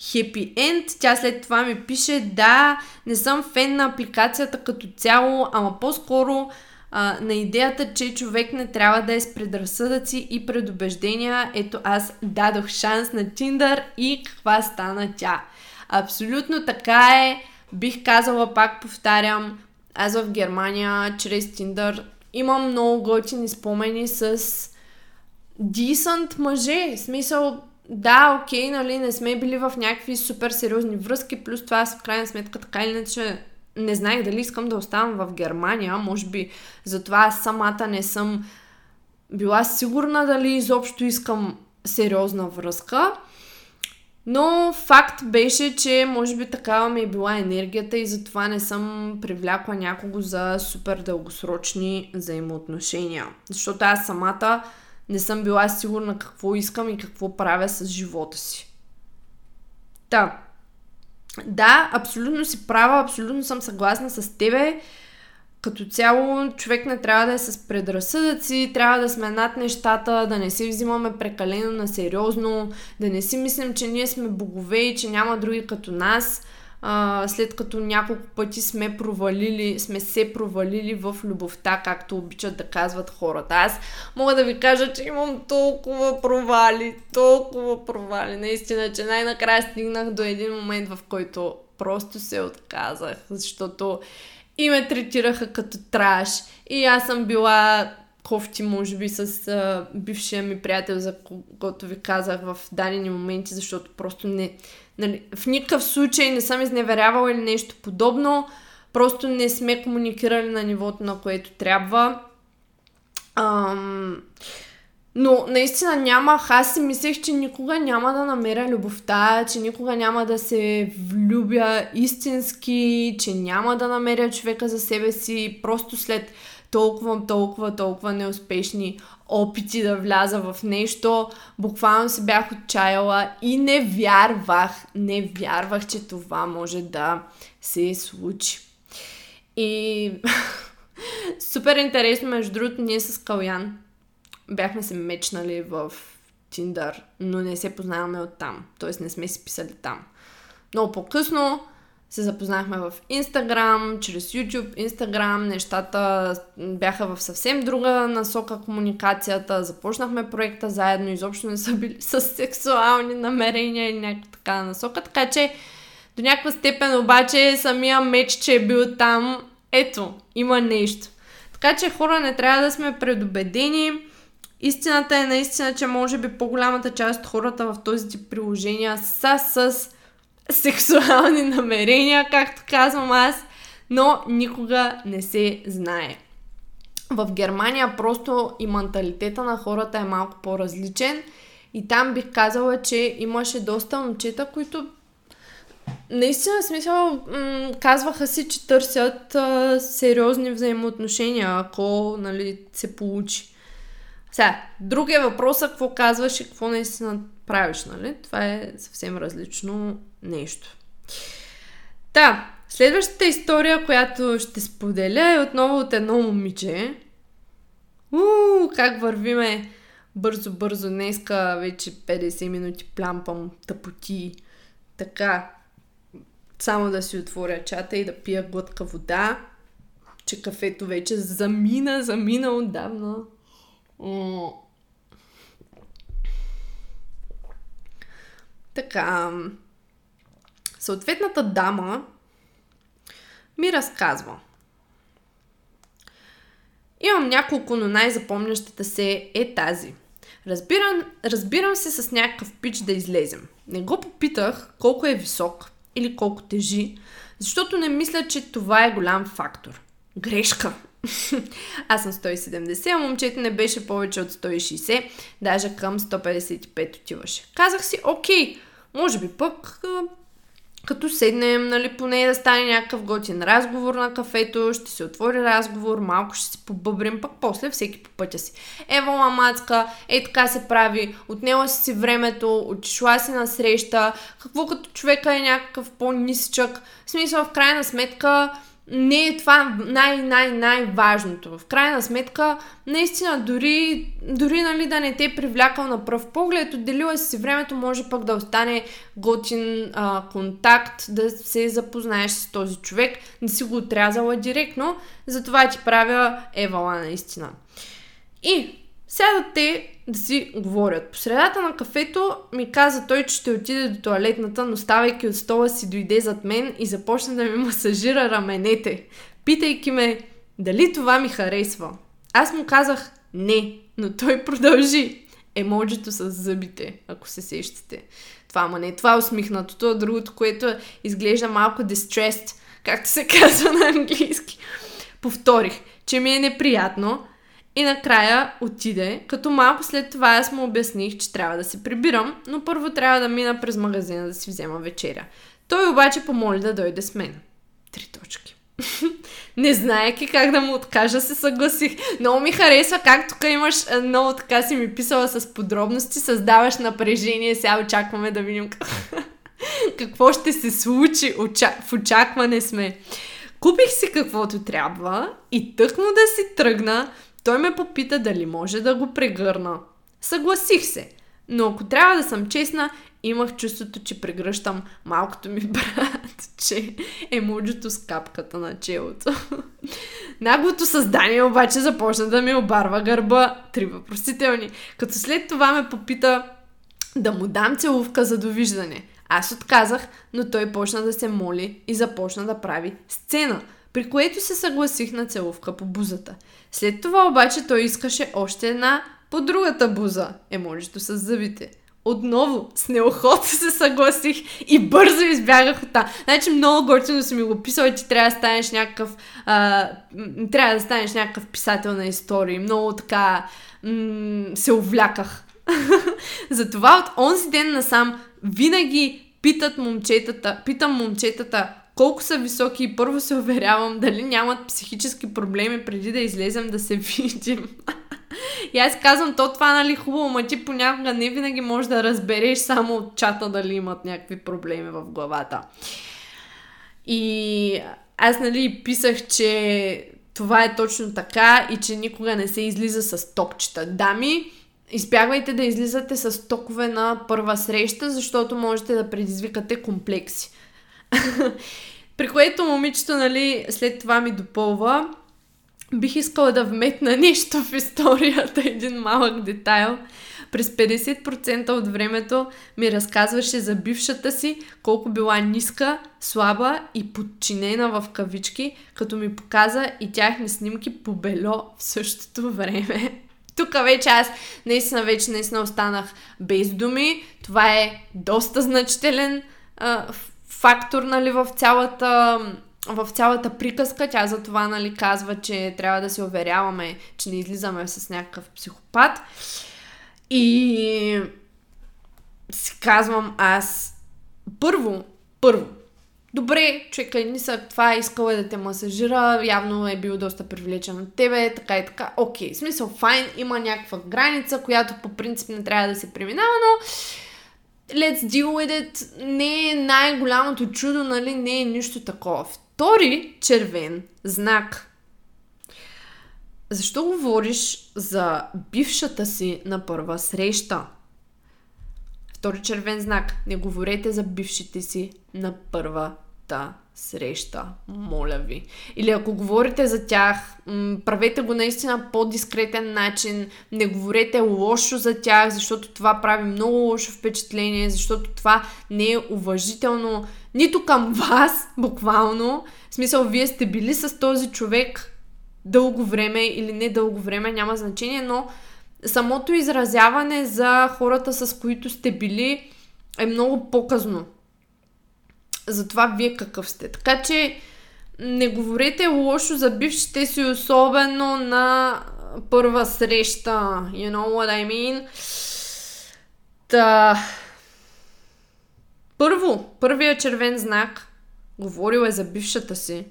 Happy End. Тя след това ми пише, да, не съм фен на апликацията като цяло, ама по-скоро а, на идеята, че човек не трябва да е с предразсъдъци и предубеждения. Ето аз дадох шанс на Tinder и каква стана тя. Абсолютно така е. Бих казала, пак повтарям, аз в Германия, чрез Tinder, имам много готини спомени с decent мъже. В смисъл, да, окей, нали, не сме били в някакви супер сериозни връзки, плюс това в крайна сметка така или иначе не знаех дали искам да оставам в Германия, може би затова аз самата не съм била сигурна дали изобщо искам сериозна връзка. Но факт беше, че може би такава ми е била енергията и затова не съм привлякла някого за супер дългосрочни взаимоотношения. Защото аз самата не съм била сигурна какво искам и какво правя с живота си. Та. Да, абсолютно си права, абсолютно съм съгласна с тебе като цяло човек не трябва да е с предразсъдъци, трябва да сме над нещата, да не си взимаме прекалено на сериозно, да не си мислим, че ние сме богове и че няма други като нас, а, след като няколко пъти сме провалили, сме се провалили в любовта, както обичат да казват хората. Аз мога да ви кажа, че имам толкова провали, толкова провали, наистина, че най-накрая стигнах до един момент, в който просто се отказах, защото и ме третираха като траш. И аз съм била кофти, може би, с а, бившия ми приятел, за когото ви казах в дадени моменти, защото просто не... Нали, в никакъв случай не съм изневерявала или нещо подобно. Просто не сме комуникирали на нивото, на което трябва. Ам... Но наистина нямах, аз си мислех, че никога няма да намеря любовта, че никога няма да се влюбя истински, че няма да намеря човека за себе си. Просто след толкова, толкова, толкова неуспешни опити да вляза в нещо. Буквално се бях отчаяла и не вярвах, не вярвах, че това може да се случи. И <laughs> супер интересно, между другото, ние с Калян бяхме се мечнали в Тиндър, но не се познаваме от там. Тоест не сме си писали там. Много по-късно се запознахме в Инстаграм, чрез YouTube, Инстаграм, нещата бяха в съвсем друга насока комуникацията, започнахме проекта заедно, изобщо не са били с сексуални намерения или някаква така насока, така че до някаква степен обаче самия меч, че е бил там, ето, има нещо. Така че хора не трябва да сме предубедени. Истината е наистина, че може би по-голямата част от хората в този тип приложения са с сексуални намерения, както казвам аз, но никога не се знае. В Германия просто и менталитета на хората е малко по-различен и там бих казала, че имаше доста момчета, които наистина смисъл м- казваха си, че търсят а, сериозни взаимоотношения, ако нали, се получи. Сега, въпрос е какво казваш и какво наистина правиш, нали? Това е съвсем различно нещо. Та, следващата история, която ще споделя е отново от едно момиче. Уу, как вървиме бързо-бързо днеска, вече 50 минути плямпам тъпоти. Така, само да си отворя чата и да пия глътка вода, че кафето вече замина, замина отдавна. Така, съответната дама ми разказва. Имам няколко, но най-запомнящата се е тази. Разбирам, разбирам се с някакъв пич да излезем. Не го попитах колко е висок или колко тежи, защото не мисля, че това е голям фактор. Грешка. <laughs> Аз съм 170, а момчето не беше повече от 160, даже към 155 отиваше. Казах си, окей, може би пък като седнем, нали, поне да стане някакъв готин разговор на кафето, ще се отвори разговор, малко ще се побъбрим, пък после всеки по пътя си. Ево, мамацка, е така се прави, отнела си си времето, отишла си на среща, какво като човека е някакъв по-нисичък, смисъл, в крайна сметка, не е това най-най-най-важното. В крайна сметка, наистина, дори, дори нали, да не те е привлякал на пръв поглед, отделила си времето, може пък да остане готин а, контакт, да се запознаеш с този човек, да си го отрязала директно, затова ти правя евала наистина. И сядат те да си говорят. По средата на кафето ми каза той, че ще отиде до туалетната, но ставайки от стола си дойде зад мен и започна да ми масажира раменете, питайки ме дали това ми харесва. Аз му казах не, но той продължи. Емоджито с зъбите, ако се сещате. Това, ама не това е усмихнатото, а другото, което изглежда малко distressed, както се казва на английски. Повторих, че ми е неприятно, и накрая отиде, като малко след това аз му обясних, че трябва да се прибирам, но първо трябва да мина през магазина да си взема вечеря. Той обаче помоли да дойде с мен. Три точки. <laughs> Не знаеки как да му откажа, се съгласих. Много ми харесва как тук имаш, много така си ми писала с подробности, създаваш напрежение, сега очакваме да видим <laughs> какво ще се случи. В очакване сме. Купих си каквото трябва и тъкно да си тръгна, той ме попита дали може да го прегърна. Съгласих се, но ако трябва да съм честна, имах чувството, че прегръщам малкото ми <laughs> брат, че е муджото с капката на челото. <laughs> Наглото създание обаче започна да ми обарва гърба. Три въпросителни. Като след това ме попита да му дам целувка за довиждане. Аз отказах, но той почна да се моли и започна да прави сцена – при което се съгласих на целувка по бузата. След това обаче той искаше още една по другата буза, емоджито с зъбите. Отново, с неохота <laughs> се съгласих и бързо избягах от там. Значи много готино си ми го писал, че трябва да станеш някакъв а, трябва да станеш някакъв писател на истории. Много така м- се увляках. <laughs> Затова от онзи ден насам винаги питат момчетата, питам момчетата колко са високи и първо се уверявам дали нямат психически проблеми преди да излезем да се видим. <laughs> И аз казвам, то това нали хубаво, ма ти понякога не винаги можеш да разбереш само от чата дали имат някакви проблеми в главата. И аз нали писах, че това е точно така и че никога не се излиза с токчета. Дами, избягвайте да излизате с токове на първа среща, защото можете да предизвикате комплекси. <laughs> При което момичето, нали, след това ми допълва, бих искала да вметна нещо в историята, <laughs> един малък детайл. През 50% от времето ми разказваше за бившата си, колко била ниска, слаба и подчинена в кавички, като ми показа и тяхни снимки по бело в същото време. <laughs> Тук вече аз наистина вече наистина останах без думи. Това е доста значителен а, фактор нали, в цялата в цялата приказка, тя за това нали, казва, че трябва да се уверяваме, че не излизаме с някакъв психопат. И си казвам аз, първо, първо, добре, човека ни са, това е искала да те масажира, явно е бил доста привлечен от тебе, така и така, окей, смисъл, файн, има някаква граница, която по принцип не трябва да се преминава, но let's deal with it, не е най-голямото чудо, нали, не е нищо такова. Втори червен знак. Защо говориш за бившата си на първа среща? Втори червен знак. Не говорете за бившите си на първата среща. Моля ви. Или ако говорите за тях, правете го наистина по дискретен начин. Не говорете лошо за тях, защото това прави много лошо впечатление, защото това не е уважително нито към вас, <laughs> буквално. В смисъл, вие сте били с този човек дълго време или не дълго време, няма значение, но самото изразяване за хората, с които сте били, е много по-късно. Затова вие какъв сте. Така че не говорете лошо за бившите си, особено на първа среща. You know what I mean? Та... Първо, първия червен знак говорил е за бившата си.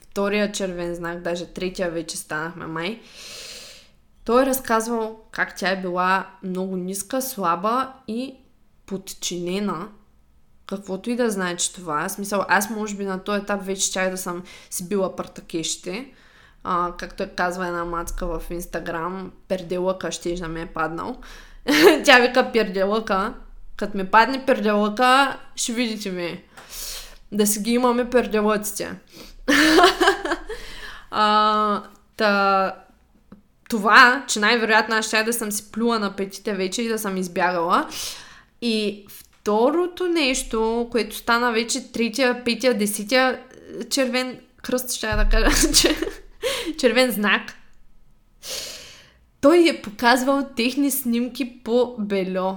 Втория червен знак, даже третия вече станахме май. Той е разказвал как тя е била много ниска, слаба и подчинена. Каквото и да знае, че това. Смисъл, аз може би на този етап вече чай да съм си била партакещите. А, както е казва една мацка в Инстаграм, перделъка ще да ме е паднал. <laughs> Тя вика перделъка. Като ми падне перделъка, ще видите ми. Да си ги имаме перделъците. <laughs> та, това, че най-вероятно аз ще да съм си плюла на петите вече и да съм избягала. И второто нещо, което стана вече третия, петия, десетия червен кръст, ще да кажа, <laughs> че, червен знак, той е показвал техни снимки по бельо.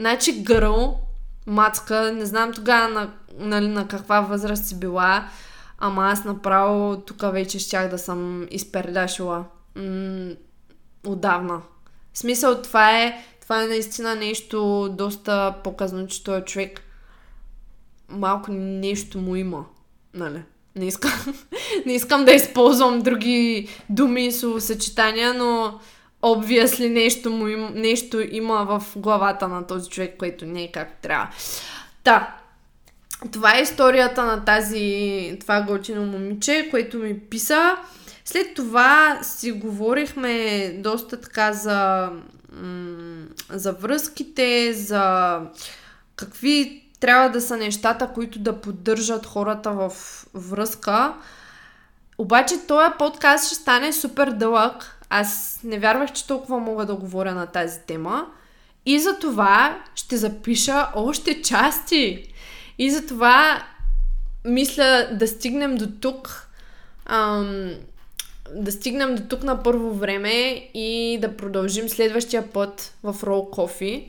Значи гърл, мацка, не знам тогава на, нали, на каква възраст си била, ама аз направо тук вече щях да съм изпердашила. М- отдавна. В смисъл, това е, това е наистина нещо доста показано, че той е човек малко нещо му има. Нали? Не искам, <laughs> не искам да използвам други думи и словосъчетания, но obviously нещо, му им, нещо има в главата на този човек, което не е как трябва. Та, това е историята на тази, това готино момиче, което ми писа. След това си говорихме доста така за, за връзките, за какви трябва да са нещата, които да поддържат хората в връзка. Обаче този подкаст ще стане супер дълъг. Аз не вярвах, че толкова мога да говоря на тази тема. И за това ще запиша още части. И за това мисля да стигнем до тук. Ам, да стигнем до тук на първо време и да продължим следващия път в Roll Coffee.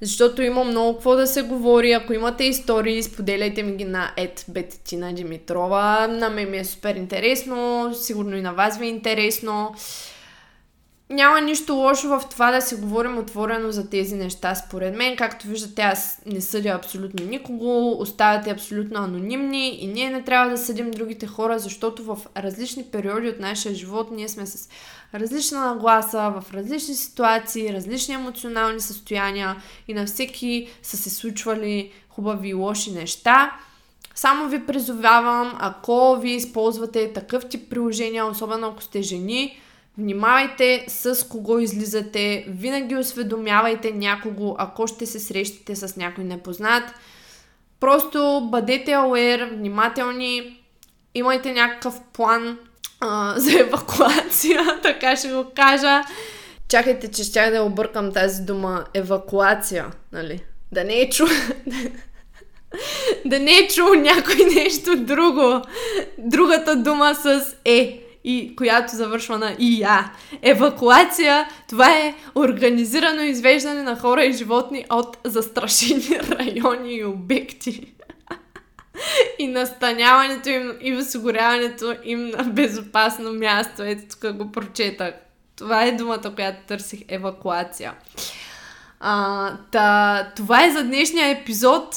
Защото има много какво да се говори. Ако имате истории, споделяйте ми ги на Бететина Димитрова. На мен ми е супер интересно. Сигурно и на вас ви е интересно. Няма нищо лошо в това да си говорим отворено за тези неща, според мен. Както виждате, аз не съдя абсолютно никого, оставяте абсолютно анонимни и ние не трябва да съдим другите хора, защото в различни периоди от нашия живот ние сме с различна нагласа, в различни ситуации, различни емоционални състояния и на всеки са се случвали хубави и лоши неща. Само ви призовавам, ако ви използвате такъв тип приложения, особено ако сте жени, Внимавайте с кого излизате, винаги осведомявайте някого, ако ще се срещате с някой непознат. Просто бъдете aware, внимателни, имайте някакъв план а, <laughs> за евакуация, <laughs> така ще го кажа. Чакайте, че ще да объркам тази дума евакуация, нали? Да не е чу... <laughs> да не е чул някой нещо друго. Другата дума с е и която завършва на ИЯ. Евакуация, това е организирано извеждане на хора и животни от застрашени <laughs> райони и обекти. <laughs> и настаняването им и осигуряването им на безопасно място. Ето тук го прочетах. Това е думата, която търсих. Евакуация. А, та, това е за днешния епизод.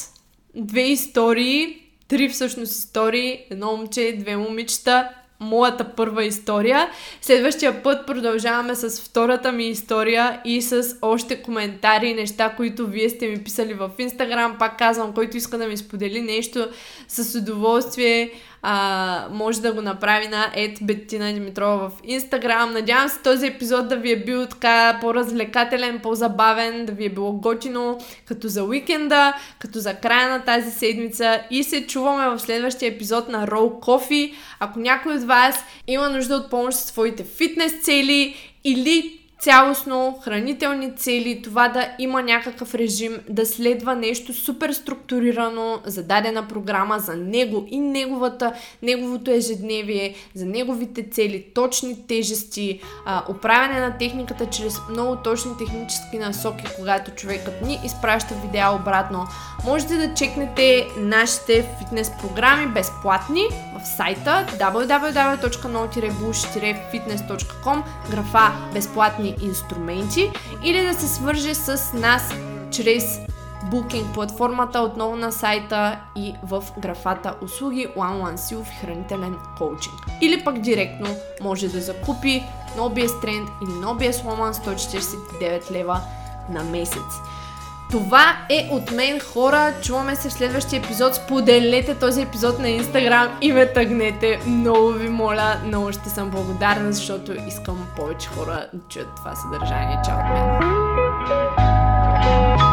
Две истории, три всъщност истории, едно момче, две момичета, моята първа история. Следващия път продължаваме с втората ми история и с още коментари и неща, които вие сте ми писали в Инстаграм. Пак казвам, който иска да ми сподели нещо с удоволствие а, може да го направи на Ед Беттина Димитрова в Инстаграм. Надявам се този епизод да ви е бил така по-развлекателен, по-забавен, да ви е било готино, като за уикенда, като за края на тази седмица и се чуваме в следващия епизод на Roll Coffee. Ако някой от вас има нужда от помощ с своите фитнес цели или цялостно хранителни цели, това да има някакъв режим, да следва нещо супер структурирано за дадена програма, за него и неговата, неговото ежедневие, за неговите цели, точни тежести, а, управяне на техниката чрез много точни технически насоки, когато човекът ни изпраща видео обратно. Можете да чекнете нашите фитнес програми безплатни в сайта www.no-bush-fitness.com графа безплатни инструменти или да се свърже с нас чрез Booking платформата отново на сайта и в графата услуги One One силов хранителен коучинг. Или пък директно може да закупи NoBS Trend или NoBS Woman 149 лева на месец. Това е от мен, хора. Чуваме се в следващия епизод. Споделете този епизод на Инстаграм и ме тъгнете. Много ви моля. Много ще съм благодарна, защото искам повече хора да чуят това съдържание. Чао от мен! thank you